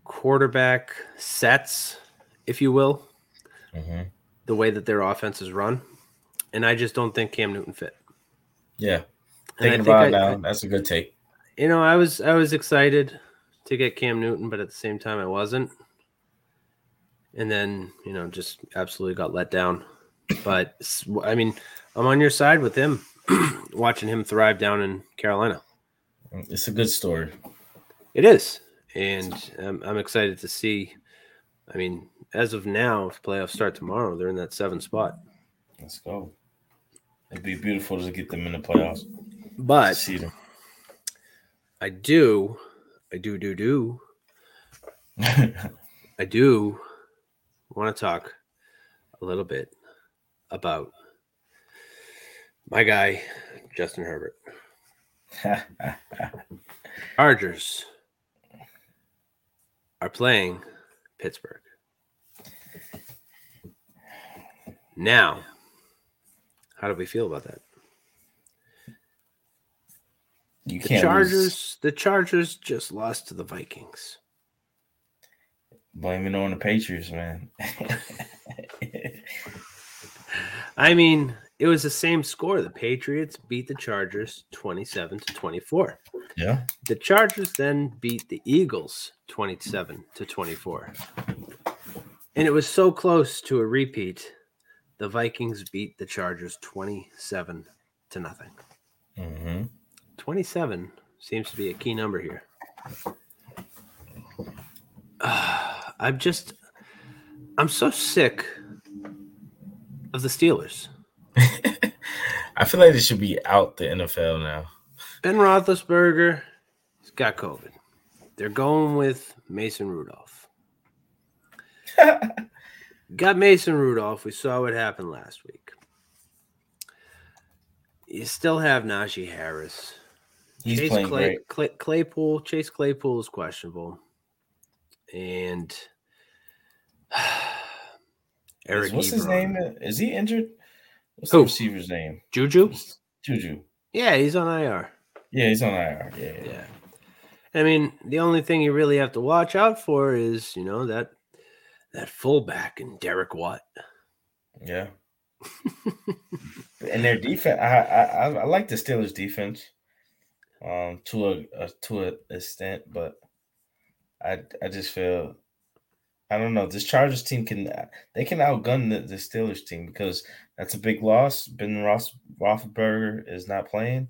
quarterback sets if you will Mhm. the way that their offense is run. And I just don't think Cam Newton fit. Yeah. Thinking think about I, now, I, that's a good take. You know, I was I was excited to get Cam Newton, but at the same time I wasn't. And then, you know, just absolutely got let down. But I mean, I'm on your side with him watching him thrive down in Carolina. Mm, it's a good story. It is. And I'm, I'm excited to see. I mean, as of now, if playoffs start tomorrow, they're in that seven spot. Let's go. It'd be beautiful to get them in the playoffs. But See them. I do, I do, do, do, I do want to talk a little bit about my guy, Justin Herbert. Chargers are playing Pittsburgh. Now, how do we feel about that? You the can't Chargers, lose. the Chargers just lost to the Vikings. Blame it on the Patriots, man. I mean, it was the same score. The Patriots beat the Chargers 27 to 24. Yeah. The Chargers then beat the Eagles 27 to 24. And it was so close to a repeat. The Vikings beat the Chargers 27 to nothing. Mm-hmm. 27 seems to be a key number here. I'm just, I'm so sick of the Steelers. I feel like they should be out the NFL now. Ben Roethlisberger has got COVID. They're going with Mason Rudolph. got Mason Rudolph. We saw what happened last week. You still have Najee Harris. He's Chase playing Clay, great. Clay, Claypool. Chase Claypool is questionable, and Eric. Is- what's his name? Is he injured? What's Who? the receiver's name? Juju. Juju. Yeah, he's on IR. Yeah, he's on IR. Yeah, yeah. Yeah. I mean, the only thing you really have to watch out for is, you know, that that fullback and Derek Watt. Yeah. and their defense, I, I I I like the Steelers' defense, um, to a, a to a extent, but I I just feel I don't know. This Chargers team can they can outgun the, the Steelers team because that's a big loss. Ben Ross Roethlisberger is not playing.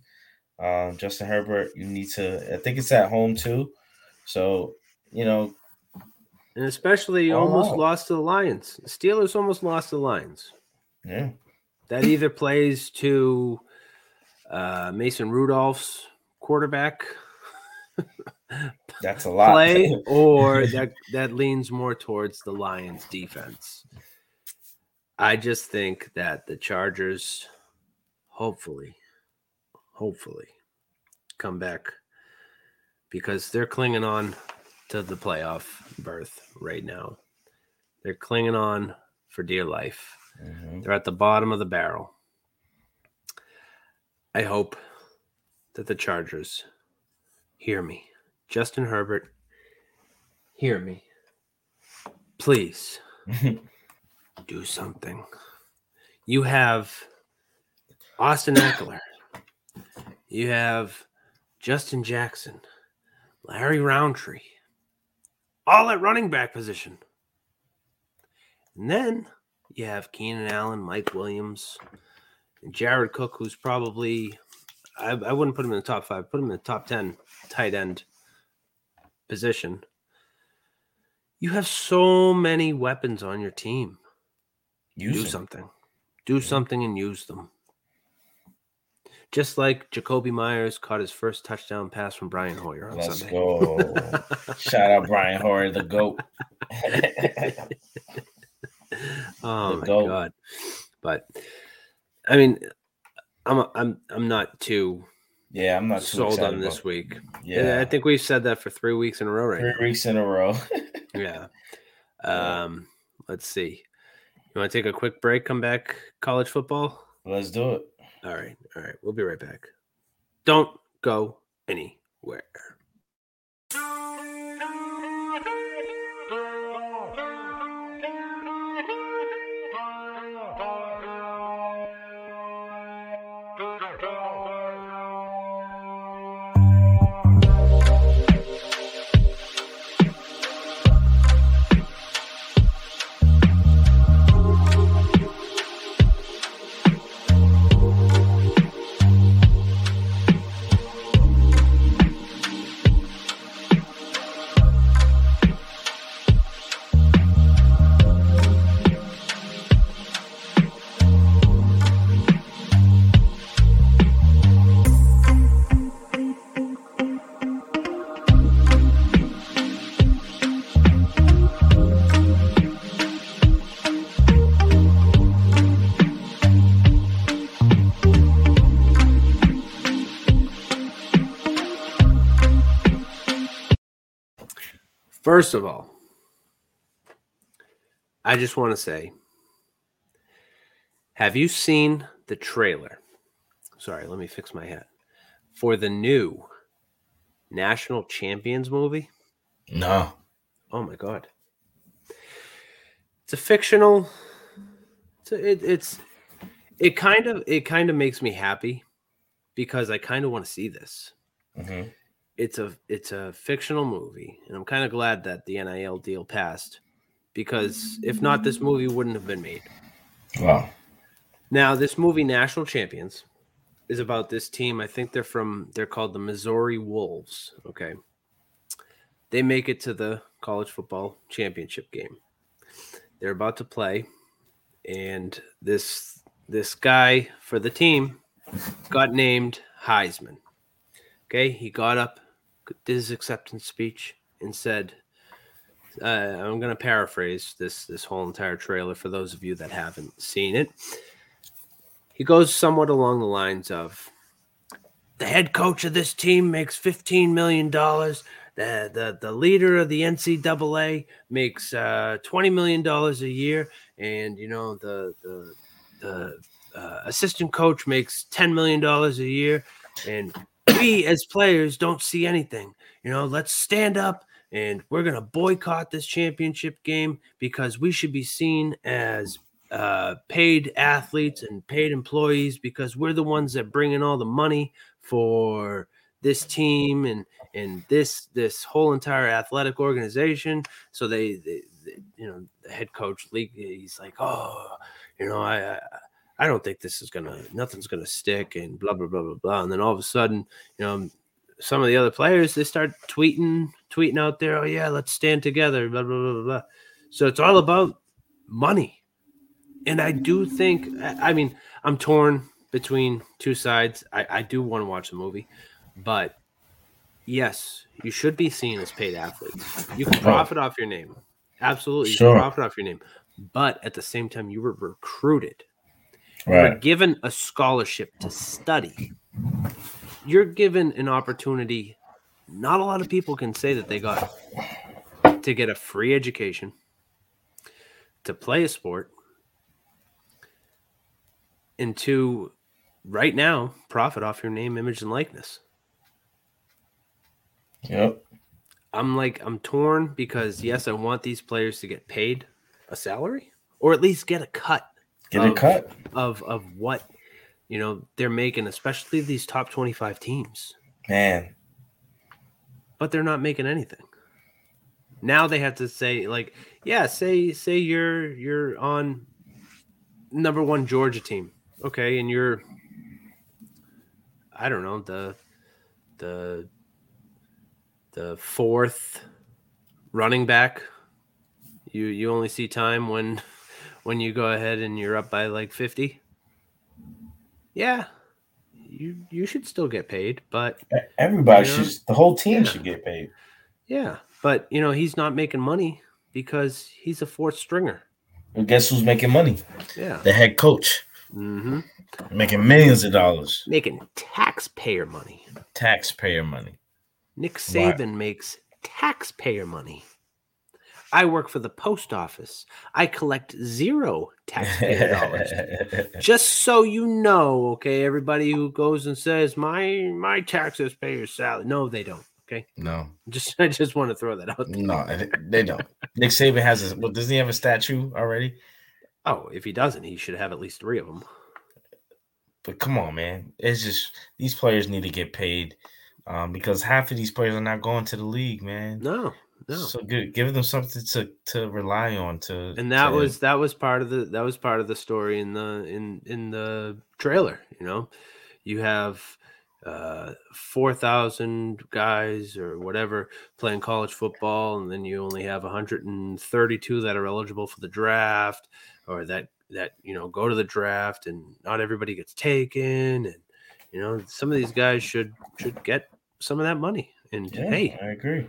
Um, Justin Herbert, you need to. I think it's at home too, so you know And especially you almost wow. lost to the Lions. The Steelers almost lost to the Lions. Yeah. That either plays to uh, Mason Rudolph's quarterback that's a lot. play, or that that leans more towards the Lions defense. I just think that the Chargers, hopefully, hopefully, come back because they're clinging on to the playoff berth right now. They're clinging on for dear life. Mhm. They're at the bottom of the barrel. I hope that the Chargers hear me. Justin Herbert, hear me. Please do something. You have Austin Ekeler. You have Justin Jackson, Larry Rountree, all at running back position. And then you have Keenan Allen, Mike Williams, and Jared Cook, who's probably, I, I wouldn't put him in the top five, put him in the top 10 tight end position. You have so many weapons on your team. Use do them. something. Do something and use them. Just like Jakobi Meyers caught his first touchdown pass from Brian Hoyer on Let's Sunday. go. Shout out Brian Hoyer, the GOAT. oh The my goat. god! But I mean, I'm I'm I'm not too Yeah, I'm not sold on this about- week. Yeah. I think we've said that for three weeks in a row right Three now. weeks in a row. Yeah. Um. Let's see. You want to take a quick break? Come back. College football. Let's do it. All right. All right. We'll be right back. Don't go anywhere. First of all, I just want to say have you seen the trailer? Sorry, let me fix my hat. For the new National Champions movie? No. Oh my god. It's a fictional it's a, it, it's it kind of it kind of makes me happy because I kind of want to see this. Mhm. It's a it's a fictional movie and I'm kind of glad that the NIL deal passed because if not this movie wouldn't have been made. Wow. Now, this movie National Champions is about this team. I think they're from they're called the Missouri Wolves, okay? They make it to the college football championship game. They're about to play and this this guy for the team got named Heisman. Okay, he got up, did his acceptance speech, and said, uh, "I'm going to paraphrase this this whole entire trailer for those of you that haven't seen it." He goes somewhat along the lines of, "The head coach of this team makes 15 million dollars. The, the the leader of the NCAA makes uh, 20 million dollars a year, and you know the the the uh, assistant coach makes 10 million dollars a year and we as players don't see anything. You know let's stand up and we're going to boycott this championship game because we should be seen as uh, paid athletes and paid employees because we're the ones that bring in all the money for this team and and this this whole entire athletic organization. So they, they, they you know the head coach he's like oh you know I, I I don't think this is gonna nothing's gonna stick and blah blah blah blah blah. And then all of a sudden, you know, some of the other players they start tweeting tweeting out there, oh yeah, let's stand together, blah blah blah blah. blah. So it's all about money. And I do think I I mean, I'm torn between two sides. I, I do want to watch the movie, but yes, you should be seen as paid athletes. You can profit off your name. Absolutely, you Sure. can profit off your name. But at the same time, you were recruited you're given a scholarship to study. You're given an opportunity. Not a lot of people can say that they got to get a free education, to play a sport, and to right now profit off your name, image, and likeness. Yep. I'm like, I'm torn because yes, I want these players to get paid a salary or at least get a cut. Get a of- cut. of of what you know they're making, especially these top 25 teams. Man. But they're not making anything. Now they have to say, like, yeah, say say you're you're on number one Georgia team, okay, and you're I don't know the the the fourth running back. You you only see time when when you go ahead and you're up by like 50. Yeah. You you should still get paid, but Everybody you know, should. The whole team Yeah. should get paid. Yeah, but you know, he's not making money because he's a fourth stringer. And guess who's making money? Yeah. The head coach. Mm-hmm. Making millions of dollars. Making taxpayer money. Taxpayer money. Nick. Saban makes taxpayer money. I work for the post office. I collect zero taxpayer dollars. Just so you know, okay, everybody who goes and says my my taxes pay your salary. No, they don't. Okay. No. Just I just want to throw that out there. No, they don't. Nick Saban has a. Well, doesn't he have a statue already? Oh, if he doesn't, he should have at least three of them. But come on, man. It's just these players need to get paid um, because half of these players are not going to the league, man. No, no. So good. Give them something to to rely on. To and that to- was that was part of the that was part of the story in the in in the trailer you know you have uh 4000 guys or whatever playing college football and then you only have 132 that are eligible for the draft or that that you know go to the draft and not everybody gets taken and you know some of these guys should should get some of that money and Yeah, hey I agree.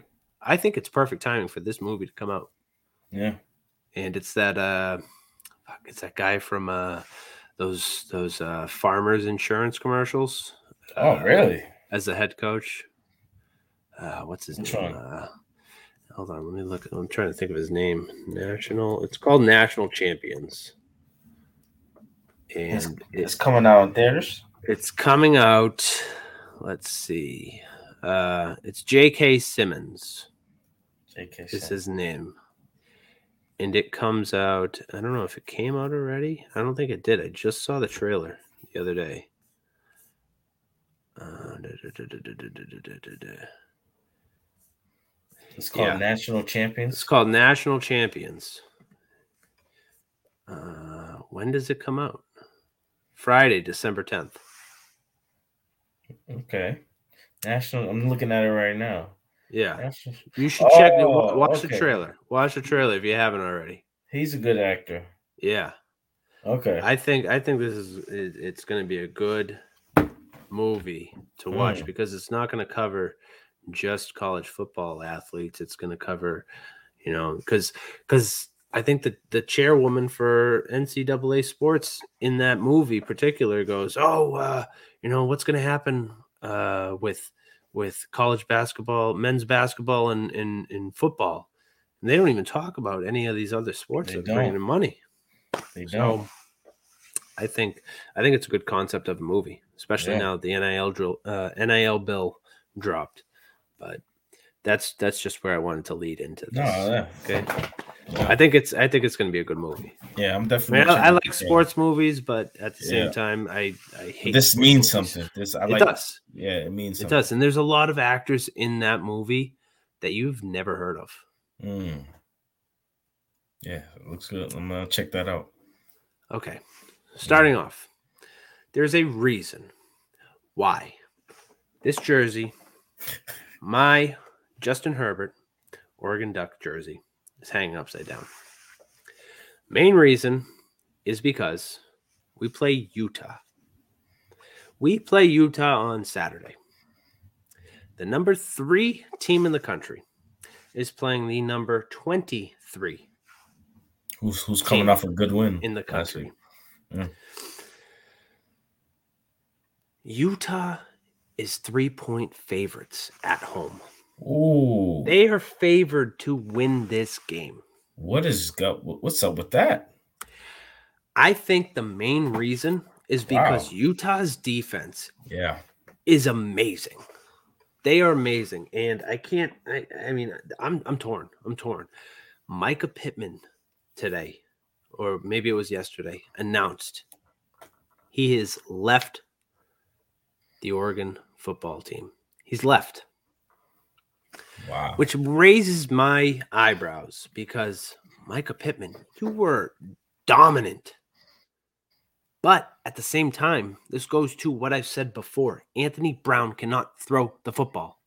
I think it's perfect timing for this movie to come out Yeah. and it's that uh fuck, it's that guy from uh those those uh farmers insurance commercials Oh, uh, really? as the head coach uh what's his Which name uh Hold on, let me look. I'm trying to think of his name. National. It's called National Champions. It's, And it's coming out in theaters. It's coming out. Let's see. Uh, it's J.K. Simmons. AK this is Nim. And it comes out, I don't know if it came out already. I don't think it did. I just saw the trailer the other day. It's called yeah. National Champions. It's called National Champions. Uh, when does it come out? Friday, December 10th. Okay. National, I'm looking at it right now. Yeah. You should check. Oh, wa- Watch the trailer. Watch the trailer if you haven't already. He's a good actor. Yeah. Okay. I think I think this is it, it's going to be a good movie to watch Mm. because it's not going to cover just college football athletes. It's going to cover, you know, because because I think that the chairwoman for NCAA sports in that movie particular goes, oh, uh, you know, what's going to happen uh, with with college basketball, men's basketball, and in in football. And they don't even talk about any of these other sports They that bringing don't. in money. They So don't. I think I think it's a good concept of a movie, especially Yeah. now that the NIL drill, uh, NIL bill dropped. But that's that's just where I wanted to lead into this. No, yeah. Okay. I think it's I think it's going to be a good movie. Yeah, I'm I, definitely. mean, I, I like sports movies, but at the same Yeah. time, I I hate This means movies. something. This I it like. does. Yeah, it means It does, and there's a lot of actors in that movie that you've never heard of. Mm. Yeah, it looks good. I'm gonna check that out. Okay. Starting off, there's a reason why this jersey, my Justin Herbert Oregon Duck jersey, is hanging upside down. Main reason is because we play Utah. We play Utah on Saturday. The number three team in the country is playing the number 23 Who's who's coming off a good win in the country. Yeah. Utah is three point favorites at home. Ooh, They are favored to win this game. what is go? What's up with that? I think the main reason is because Utah's defense Yeah, is amazing. They are amazing, and I can't. I, I mean, I'm I'm torn. I'm torn. Mycah Pittman today, or maybe it was yesterday, announced he has left the Oregon football team. He's left. Wow. Which raises my eyebrows because Mycah Pittman, you were dominant. But at the same time, this goes to what I've said before. Anthony Brown cannot throw the football.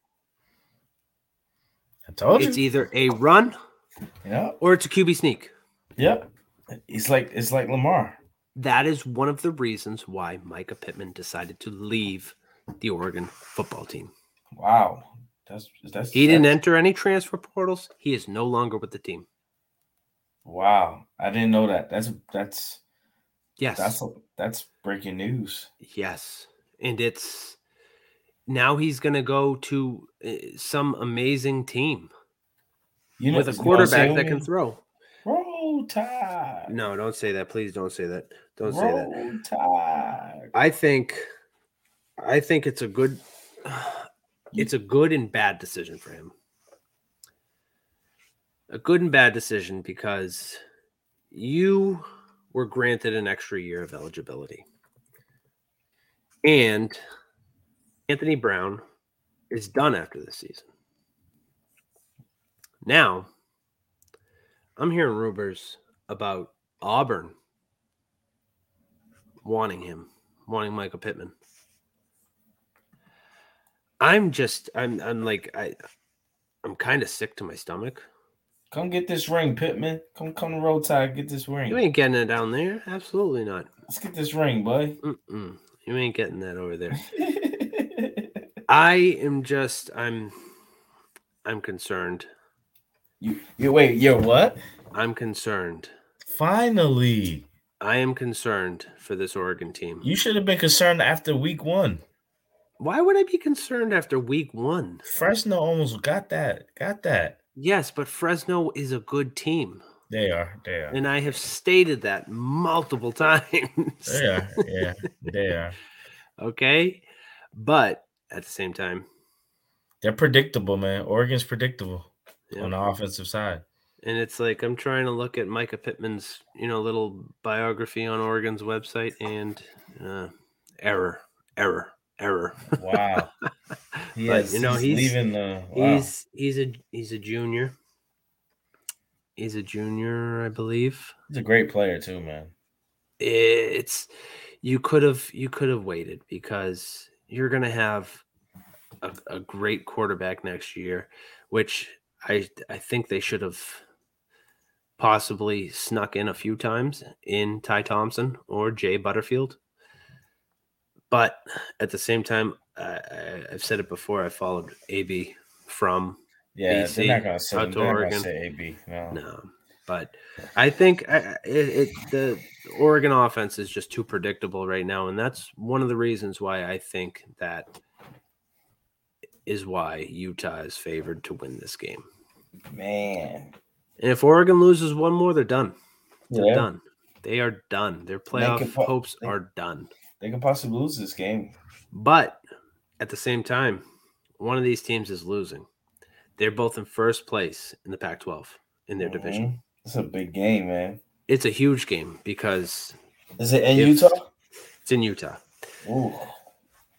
I told you. It's either a run Yeah, or it's a QB sneak. yeah. It's like it's like Lamar. That is one of the reasons why Mycah Pittman decided to leave the Oregon football team. Wow, that's that's. He didn't that's- enter any transfer portals. He is no longer with the team. Wow, I didn't know that. That's that's. Yes. That's that's breaking news. Yes, and it's now he's going to go to uh, some amazing team You know, with a quarterback that can throw. Roll Tide. No, don't say that. Please don't say that. Don't say that. Tide. I think, I think it's a good, it's a good and bad decision for him. A good and bad decision because you were granted an extra year of eligibility. And Anthony Brown is done after this season. Now, I'm hearing rumors about Auburn wanting him, wanting Michael Pittman. I'm just I'm I'm like I I'm kind of sick to my stomach. Come get this ring, Pittman. Come come to Roll Tide. Get this ring. You ain't getting it down there. Absolutely not. Let's get this ring, boy. Mm-mm. You ain't getting that over there. I am just I'm I'm concerned. You you wait, you're what? I'm concerned. Finally. I am concerned for this Oregon team. You should have been concerned after week one. Why would I be concerned after week one? Fresno almost got that. Got that. Yes, but Fresno is a good team. They are. They are. And I have stated that multiple times. They are. Yeah, they are. okay. But at the same time, They're predictable, man. Oregon's predictable Yeah. on the offensive side. and it's like I'm trying to look at Mycah Pittman's, you know, little biography on Oregon's website and uh, error, error, error. Wow. He but you know, he's he's leaving the- wow. he's he's a he's a junior. He's a junior, I believe. He's a great player too, man. it's you could have you could have waited because you're going to have a, a great quarterback next year which i i think they should have possibly snuck in a few times in ty thompson or jay butterfield but at the same time I, i've said it before i followed ab from Yeah, BC they're not gonna say, out they're gonna Oregon. say AB. No. No, but I think I- it, it the Oregon offense is just too predictable right now, and that's one of the reasons why I think that is why Utah is favored to win this game. Man. And if Oregon loses one more, they're done. They're Yeah. done. They are done. Their playoff hopes they- are done. They could possibly lose this game. But at the same time, one of these teams is losing. They're both in first place in the Pac 12 in their division. Mhm. It's a big game, man. It's a huge game because Is it in Utah? It's in Utah. Ooh.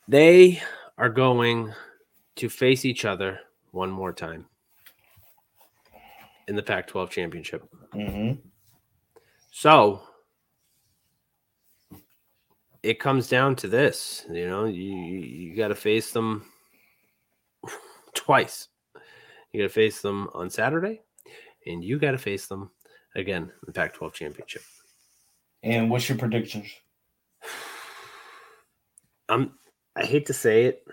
They are going to face each other one more time in the Pac 12 championship. Mm-hmm. So it comes down to this you know, you, you, got to face them twice. You got to face them on Saturday, and you got to face them again in the Pac 12 championship. And what's your predictions? I'm, I hate to say it.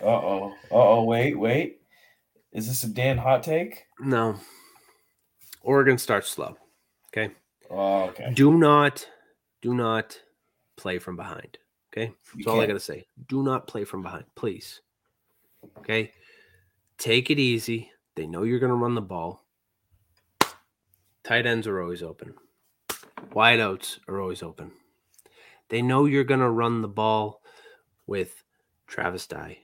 Uh oh. Uh oh. Wait, wait. Is this a Dan hot take? No. Oregon starts slow. Okay. Oh, okay. Do not, do not play from behind. Okay. That's You all I can't. got to say. Do not play from behind, please. Okay. Take it easy. They know you're going to run the ball. Tight ends are always open. Wideouts are always open. They know you're going to run the ball with Travis Dye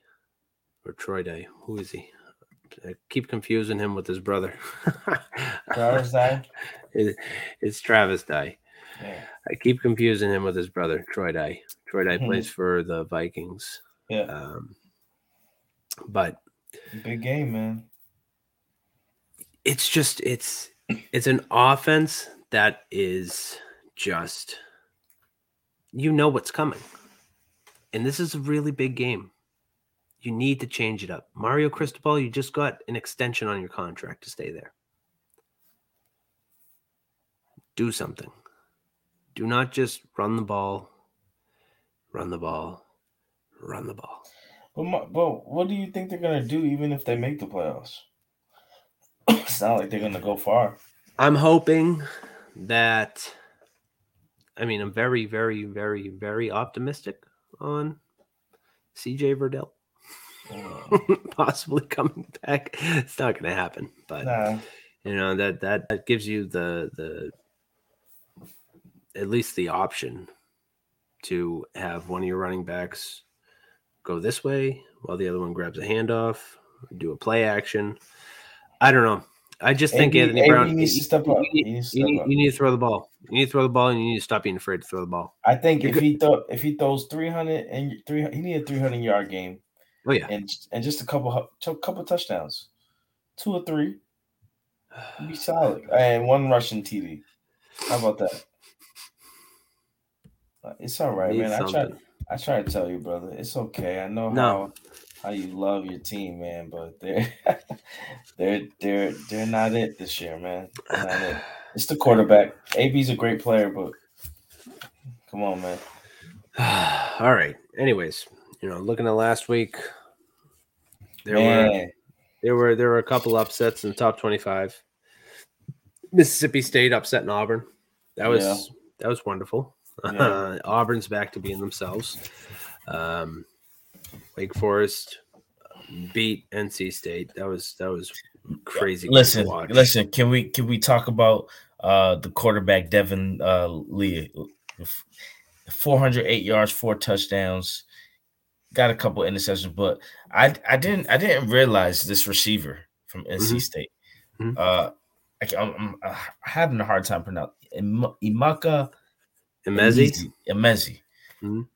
or Troy Dye. Who is he? I keep confusing him with his brother. Travis Dye? It- it's Travis Dye. Yeah. I keep confusing him with his brother, Troy Dye. Troy Dye Mhm. plays for the Vikings. Yeah. Um, but Big game, man. it's just it's it's an offense that is just you know what's coming. And this is a really big game. You need to change it up. Mario Cristobal, you just got an extension on your contract to stay there. Do something. Do not just run the ball, run the ball, run the ball. But, my, but what do you think they're gonna do even if they make the playoffs? it's not like they're gonna go far. I'm hoping that I mean I'm very, very, very, very optimistic on CJ Verdell possibly coming back. It's not gonna happen, but Nah. you know that that that gives you the the at least the option to have one of your running backs go this way while the other one grabs a handoff, do a play action. I don't know. I just think AB Anthony AB Brown needs to step up. You need, to you step need- up. you need to throw the ball. You need to throw the ball, and you need to stop being afraid to throw the ball. I think You're if good- he throw if he throws three hundred and three, he need a three hundred yard game. Oh yeah, and and just a couple a couple touchdowns, two or three, He'd be solid, and one rushing TD. How about that? It's all right, man. I try. I try to tell you, brother. It's okay. I know No. how how you love your team, man, but they're they're they're they're not it this year, man. It. It's the quarterback. AB's a great player, but come on, man. All right. Anyways, you know, looking at last week, there were there were there were a couple upsets in the top twenty-five. Mississippi State upsetting Auburn. That was Yeah. that was wonderful. Yeah. Auburn's back to being themselves. Um, Wake Forest beat NC State. That was that was crazy. Listen, watch. listen. Can we can we talk about uh the quarterback Devin uh Lee? Four hundred eight yards, four touchdowns, got a couple interceptions, but I I didn't I didn't realize this receiver from NC Mhm. State. Mhm. Uh, I, I'm, I'm uh, having a hard time pronouncing Emeka Emezie? Emezie. Mhm.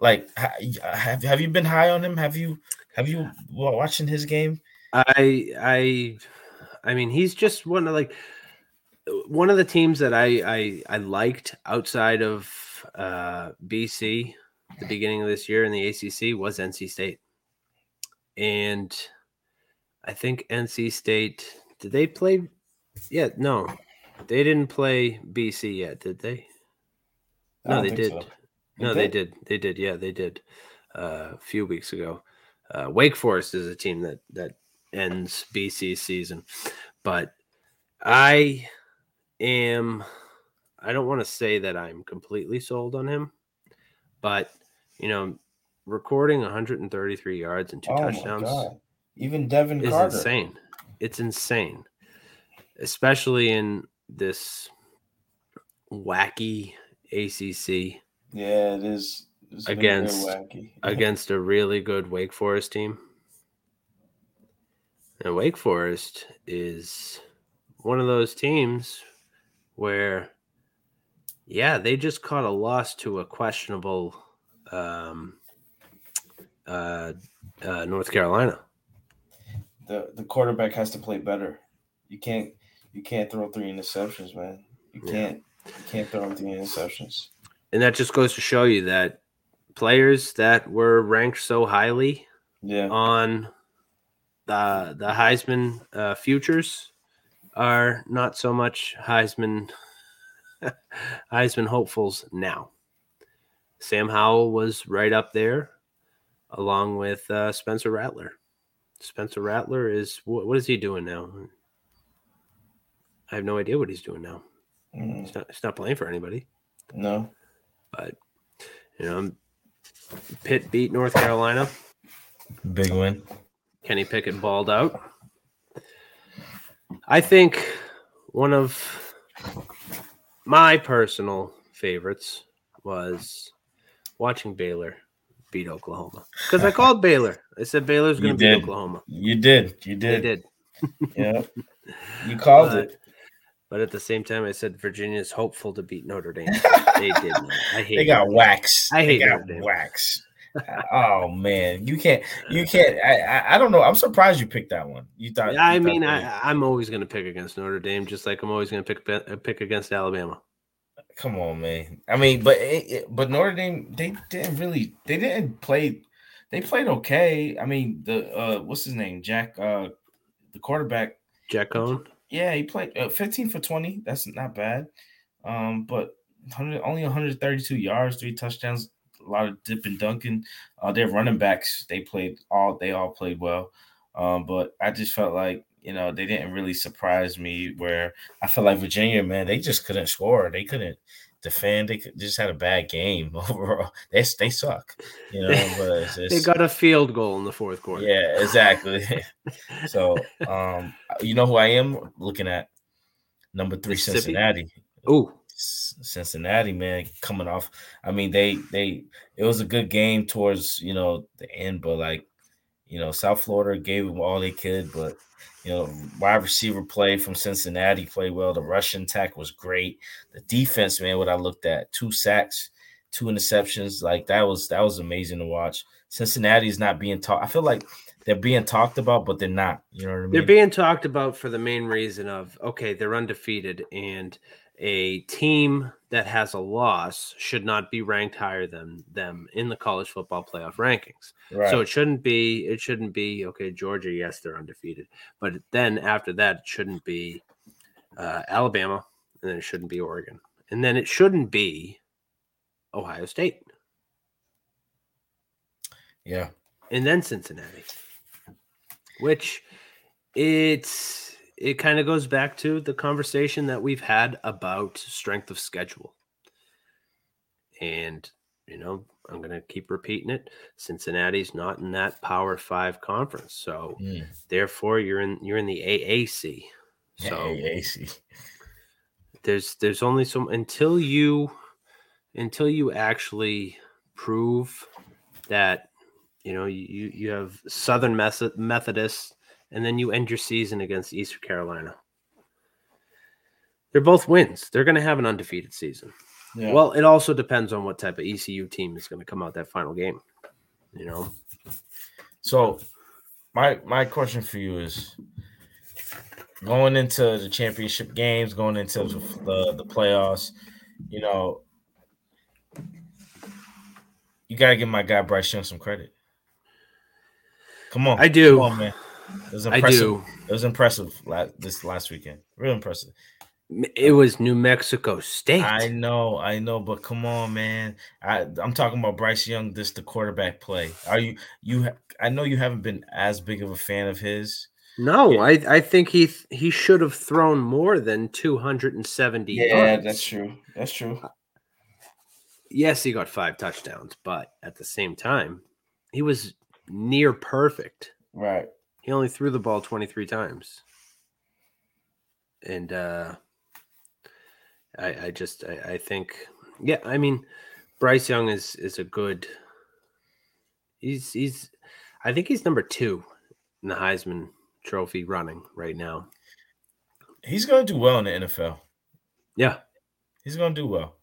Like, have have you been high on him? Have you have you watching his game? I I I mean he's just one of like one of the teams that I I, I liked outside of uh, BC the beginning of this year in the ACC was NC State, and I think NC State did they play? Yeah, no, they didn't play BC yet, did they? No, they did. so. No, They they did. They did. Yeah, they did. Uh, a few weeks ago, uh, Wake Forest is a team that that ends BC's season, but I am. I don't want to say that I'm completely sold on him, but you know, recording 133 yards and two Oh my touchdowns God. Even Devin is Carter. insane. It's insane, especially in this wacky ACC Yeah, it is. It's against wacky. against a really good Wake Forest team. And Wake Forest is one of those teams where, yeah, they just caught a loss to a questionable um, uh, uh, North Carolina. the the quarterback has to play better. You can't you can't throw three interceptions, man. You Yeah. can't can't throw three interceptions. And that just goes to show you that players that were ranked so highly Yeah. on the the Heisman uh, futures are not so much Heisman Heisman hopefuls now. Sam Howell was right up there, along with uh, Spencer Rattler. Spencer Rattler is what, what is he doing now? I have no idea what he's doing now. Mm, He's not, It's not playing for anybody. no. But you know, Pitt beat North Carolina. Big win. Kenny Pickett balled out. I think one of my personal favorites was watching Baylor beat Oklahoma because I called Baylor. I said Baylor's going to beat did. Oklahoma. You did. You They did. did. Yeah. You called But- it. But at the same time, I said Virginia is hopeful to beat Notre Dame. they did. not. I hate. They got Notre wax. I hate they got Notre Dame. wax. oh man, you can't. You can't. I, I. I don't know. I'm surprised you picked that one. You thought. I you thought mean, I, I'm always going to pick against Notre Dame, just like I'm always going to pick uh, pick against Alabama. Come on, man. I mean, but it, it- but Notre Dame they didn't really they didn't play. They played okay. I mean, the uh what's his name? Jack uh the quarterback. Jack Coan. Yeah, he played uh, 15 for 20. That's not bad. Um, but 100, only 132 yards, three touchdowns, a lot of dip and dunking. Uh, their running backs, they played all they all played well. Um, but I just felt like you know they didn't really surprise me. Where I felt like Virginia, man, they just couldn't score. They couldn't defend. They just had a bad game overall. They they suck, you know. They got a field goal in the fourth quarter. yeah, exactly. so, um, you know who I am looking at? Number three, Cincinnati. Ooh, Cincinnati, man, coming off. I mean, they they it was a good game towards you know the end, but like you know, South Florida gave them all they could, but you know, wide receiver play from Cincinnati played well. The rushing attack was great. The defense, man, what I looked at, two sacks, two interceptions, like that was that was amazing to watch. Cincinnati's not being talked. I feel like they're being talked about, but they're not. You know what I mean? they're being talked about for the main reason of okay, they're undefeated, and a team that has a loss should not be ranked higher than them in the college football playoff rankings. Right. So it shouldn't be. It shouldn't be okay. Georgia, yes, they're undefeated, but then after that, it shouldn't be uh, Alabama, and then it shouldn't be Oregon, and then it shouldn't be Ohio State, yeah. and then Cincinnati, which it's it kind of goes back to the conversation that we've had about strength of schedule. And you know, I'm going to keep repeating it. Cincinnati's not in that Power Five conference, so Mm. therefore you're in you're in the AAC. So AAC. there's there's only some until you until you actually prove that you know you you have Southern Method Methodist, and then you end your season against Eastern Carolina. They're both wins. They're going to have an undefeated season. Yeah. Well, it also depends on what type of ECU team is going to come out that final game. You know, So, my my question for you is going into the championship games, going into the the, playoffs. You know, you gotta give my guy Bryce Young some credit. Come on, I do. Come on, man. It was I impressive. do. It was impressive la- this last weekend. Real impressive. it was New Mexico State. I know, I know, but come on, man. I I'm talking about Bryce Young. This the quarterback play. Are you you? I know you haven't been as big of a fan of his. No, I I think he he should have thrown more than 270 yards. That's true. That's true. Uh, yes, he got five touchdowns, but at the same time, he was near perfect. Right. He only threw the ball 23 times. And uh I I just I, I think yeah, I mean Bryce Young is is a good he's he's I think he's number 2 in the Heisman trophy running right now. He's gonna do well in the NFL. Yeah. He's gonna do well.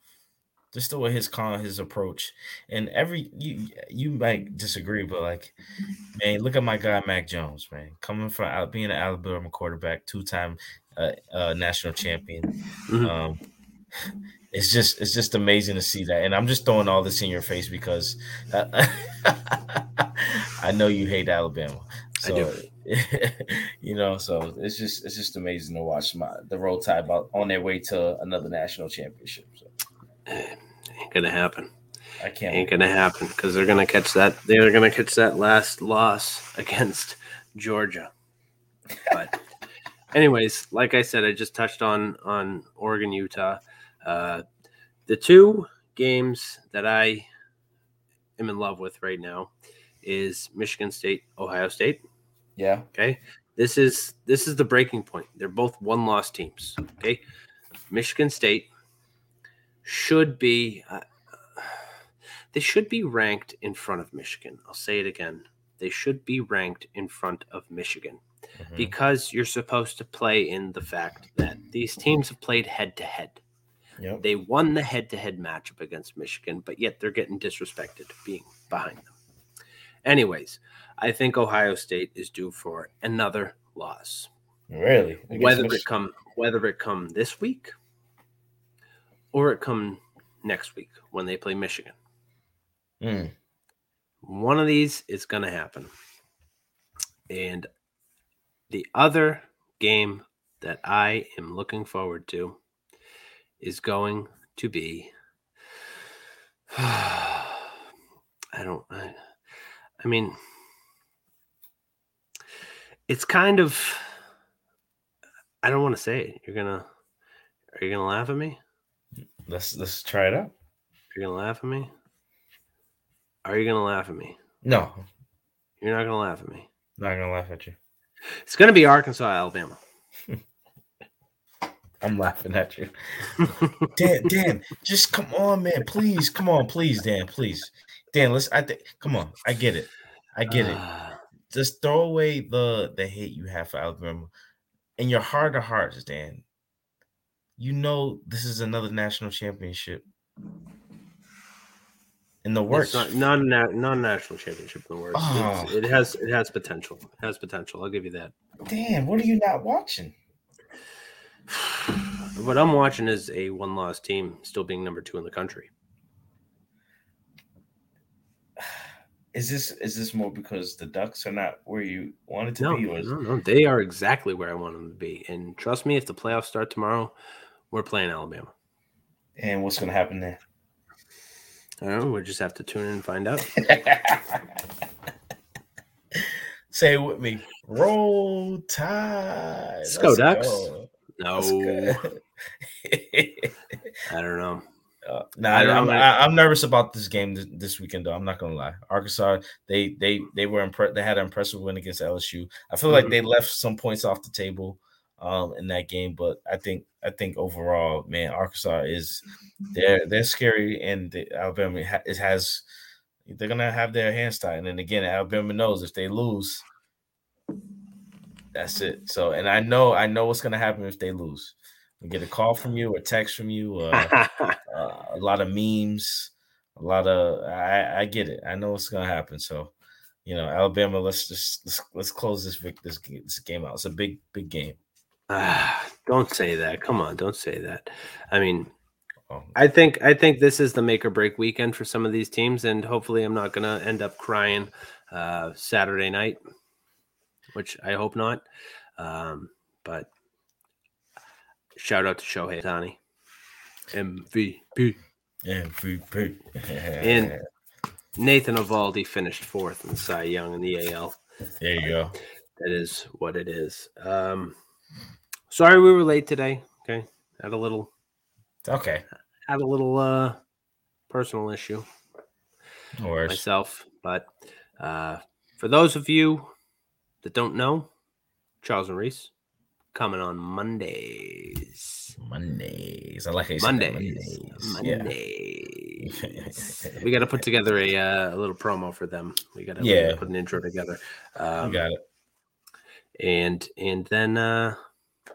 Just the way his con his approach. And every you you might disagree, but like man, look at my guy Mac Jones, man. Coming from out being an Alabama quarterback, two-time uh, uh national champion. Mhm. Um it's just it's just amazing to see that. And I'm just throwing all this in your face because uh, I know you hate Alabama. I do. you know, so it's just it's just amazing to watch my the roll tide about on their way to another national championship. Ain't gonna happen. I can't Ain't gonna happen because they're gonna catch that. They're gonna catch that last loss against Georgia. But, anyways, like I said, I just touched on on Oregon, Utah. Uh, the two games that I am in love with right now is Michigan State, Ohio State. Yeah. Okay. This is this is the breaking point. They're both one loss teams. Okay. Michigan State should be uh, they should be ranked in front of Michigan. I'll say it again. They should be ranked in front of Michigan because you're supposed to play in the fact that these teams have played head to head. They won the head to head matchup against Michigan, but yet they're getting disrespected being behind them. Anyways, I think Ohio State is due for another loss. Really? Whether it come whether it come this week or it come next week when they play Michigan. Mm. One of these is going to happen. And the other game that I am looking forward to is going to be I don't I, I mean it's kind of I don't want to say it. You're going to Are you going to laugh at me? Let's let's try it out. You're to laugh at me? Are you to laugh at me? No, You're not to laugh at me. not gonna laugh at you. It's to be Arkansas, Alabama. I'm laughing at you. Dan, Dan, just come on, man. Please, come on, please, Dan, please. Dan, let's I think come on. I get it. I get it. Just throw away the the hate you have for Alabama. In your heart of hearts, Dan. You know this is another national championship. In the works. It's not non national championship in the works. Oh. It has it has potential. It has potential. I'll give you that. Damn, what are you not watching? What I'm watching is a one loss team still being number two in the country. Is this is this more because the Ducks are not where you wanted to No, be? Or no, no, they are exactly where I want them to be. And trust me, if the playoffs start tomorrow, we're playing Alabama. and what's gonna happen there? I don't know. We'll just have to tune in and find out. Say it with me. Roll tide. Let's go, Ducks. go. No. I don't know. Uh, nah, I I'm. I, I'm nervous about this game this, this weekend, though. I'm not gonna lie. Arkansas, they they they were impressed. They had an impressive win against LSU. I feel like Mhm. they left some points off the table um, in that game, but I think I think overall, man, Arkansas is they're they're scary, and the, Alabama ha- it has they're gonna have their hands tied. And then again, Alabama knows if they lose, that's it. So, and I know I know what's gonna happen if they lose. We get a call from you, a text from you, uh, uh, a lot of memes, a lot of I, I get it. I know what's gonna happen. So, you know, Alabama, let's just let's, let's close this this this game out. It's a big big game. Don't say that. Come on, don't say that. I mean, Oh. I think I think this is the make or break weekend for some of these teams, and hopefully, I'm not gonna end up crying uh, Saturday night, which I hope not. Um, but shout out to Shohei Ohtani, MVP, MVP, and Nathan Eovaldi finished fourth in Cy Young in the AL. There you go. That is what it is. Um, sorry we were late today. Okay, had a little Okay. had a little uh personal issue No worries. myself, but uh for those of you that don't know, Charles and Reese coming on Mondays. Mondays. I like how you said Mondays. Mondays. Yeah. We got to put together a uh, a little promo for them. We got to Yeah. put an intro together. Um, You got it. and and then uh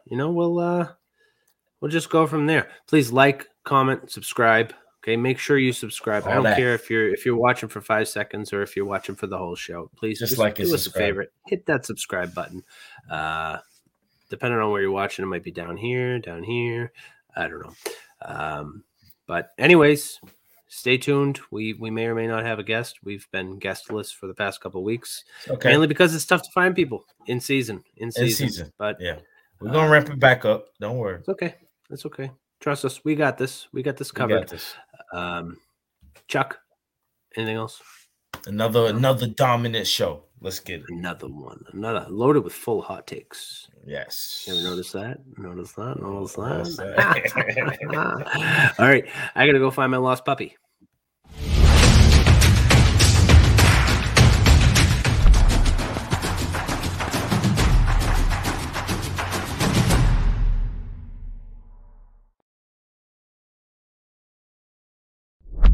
you know we'll uh we'll just go from there. Please like comment subscribe okay? Make sure you subscribe. I don't that. care if you're if you're watching for five seconds or if you're watching for the whole show. Please Just just, like do us a favorite hit that subscribe button. Uh depending on where you're watching it might be down here down here. I don't know. Um but anyways stay tuned. We we may or may not have a guest. We've been guestless for the past couple of weeks Okay. mainly because it's tough to find people in season in In season, season. but Yeah. We're gonna ramp it back up. Don't worry. it's okay. It's okay. Trust us. We got this. We got this We got covered. this. Um, Chuck, anything else? Another another dominant show. Let's get it. Another one. Another loaded with full hot takes. Yes. You ever notice that? Notice that? Notice Notice that? All right. I gotta go find my lost puppy.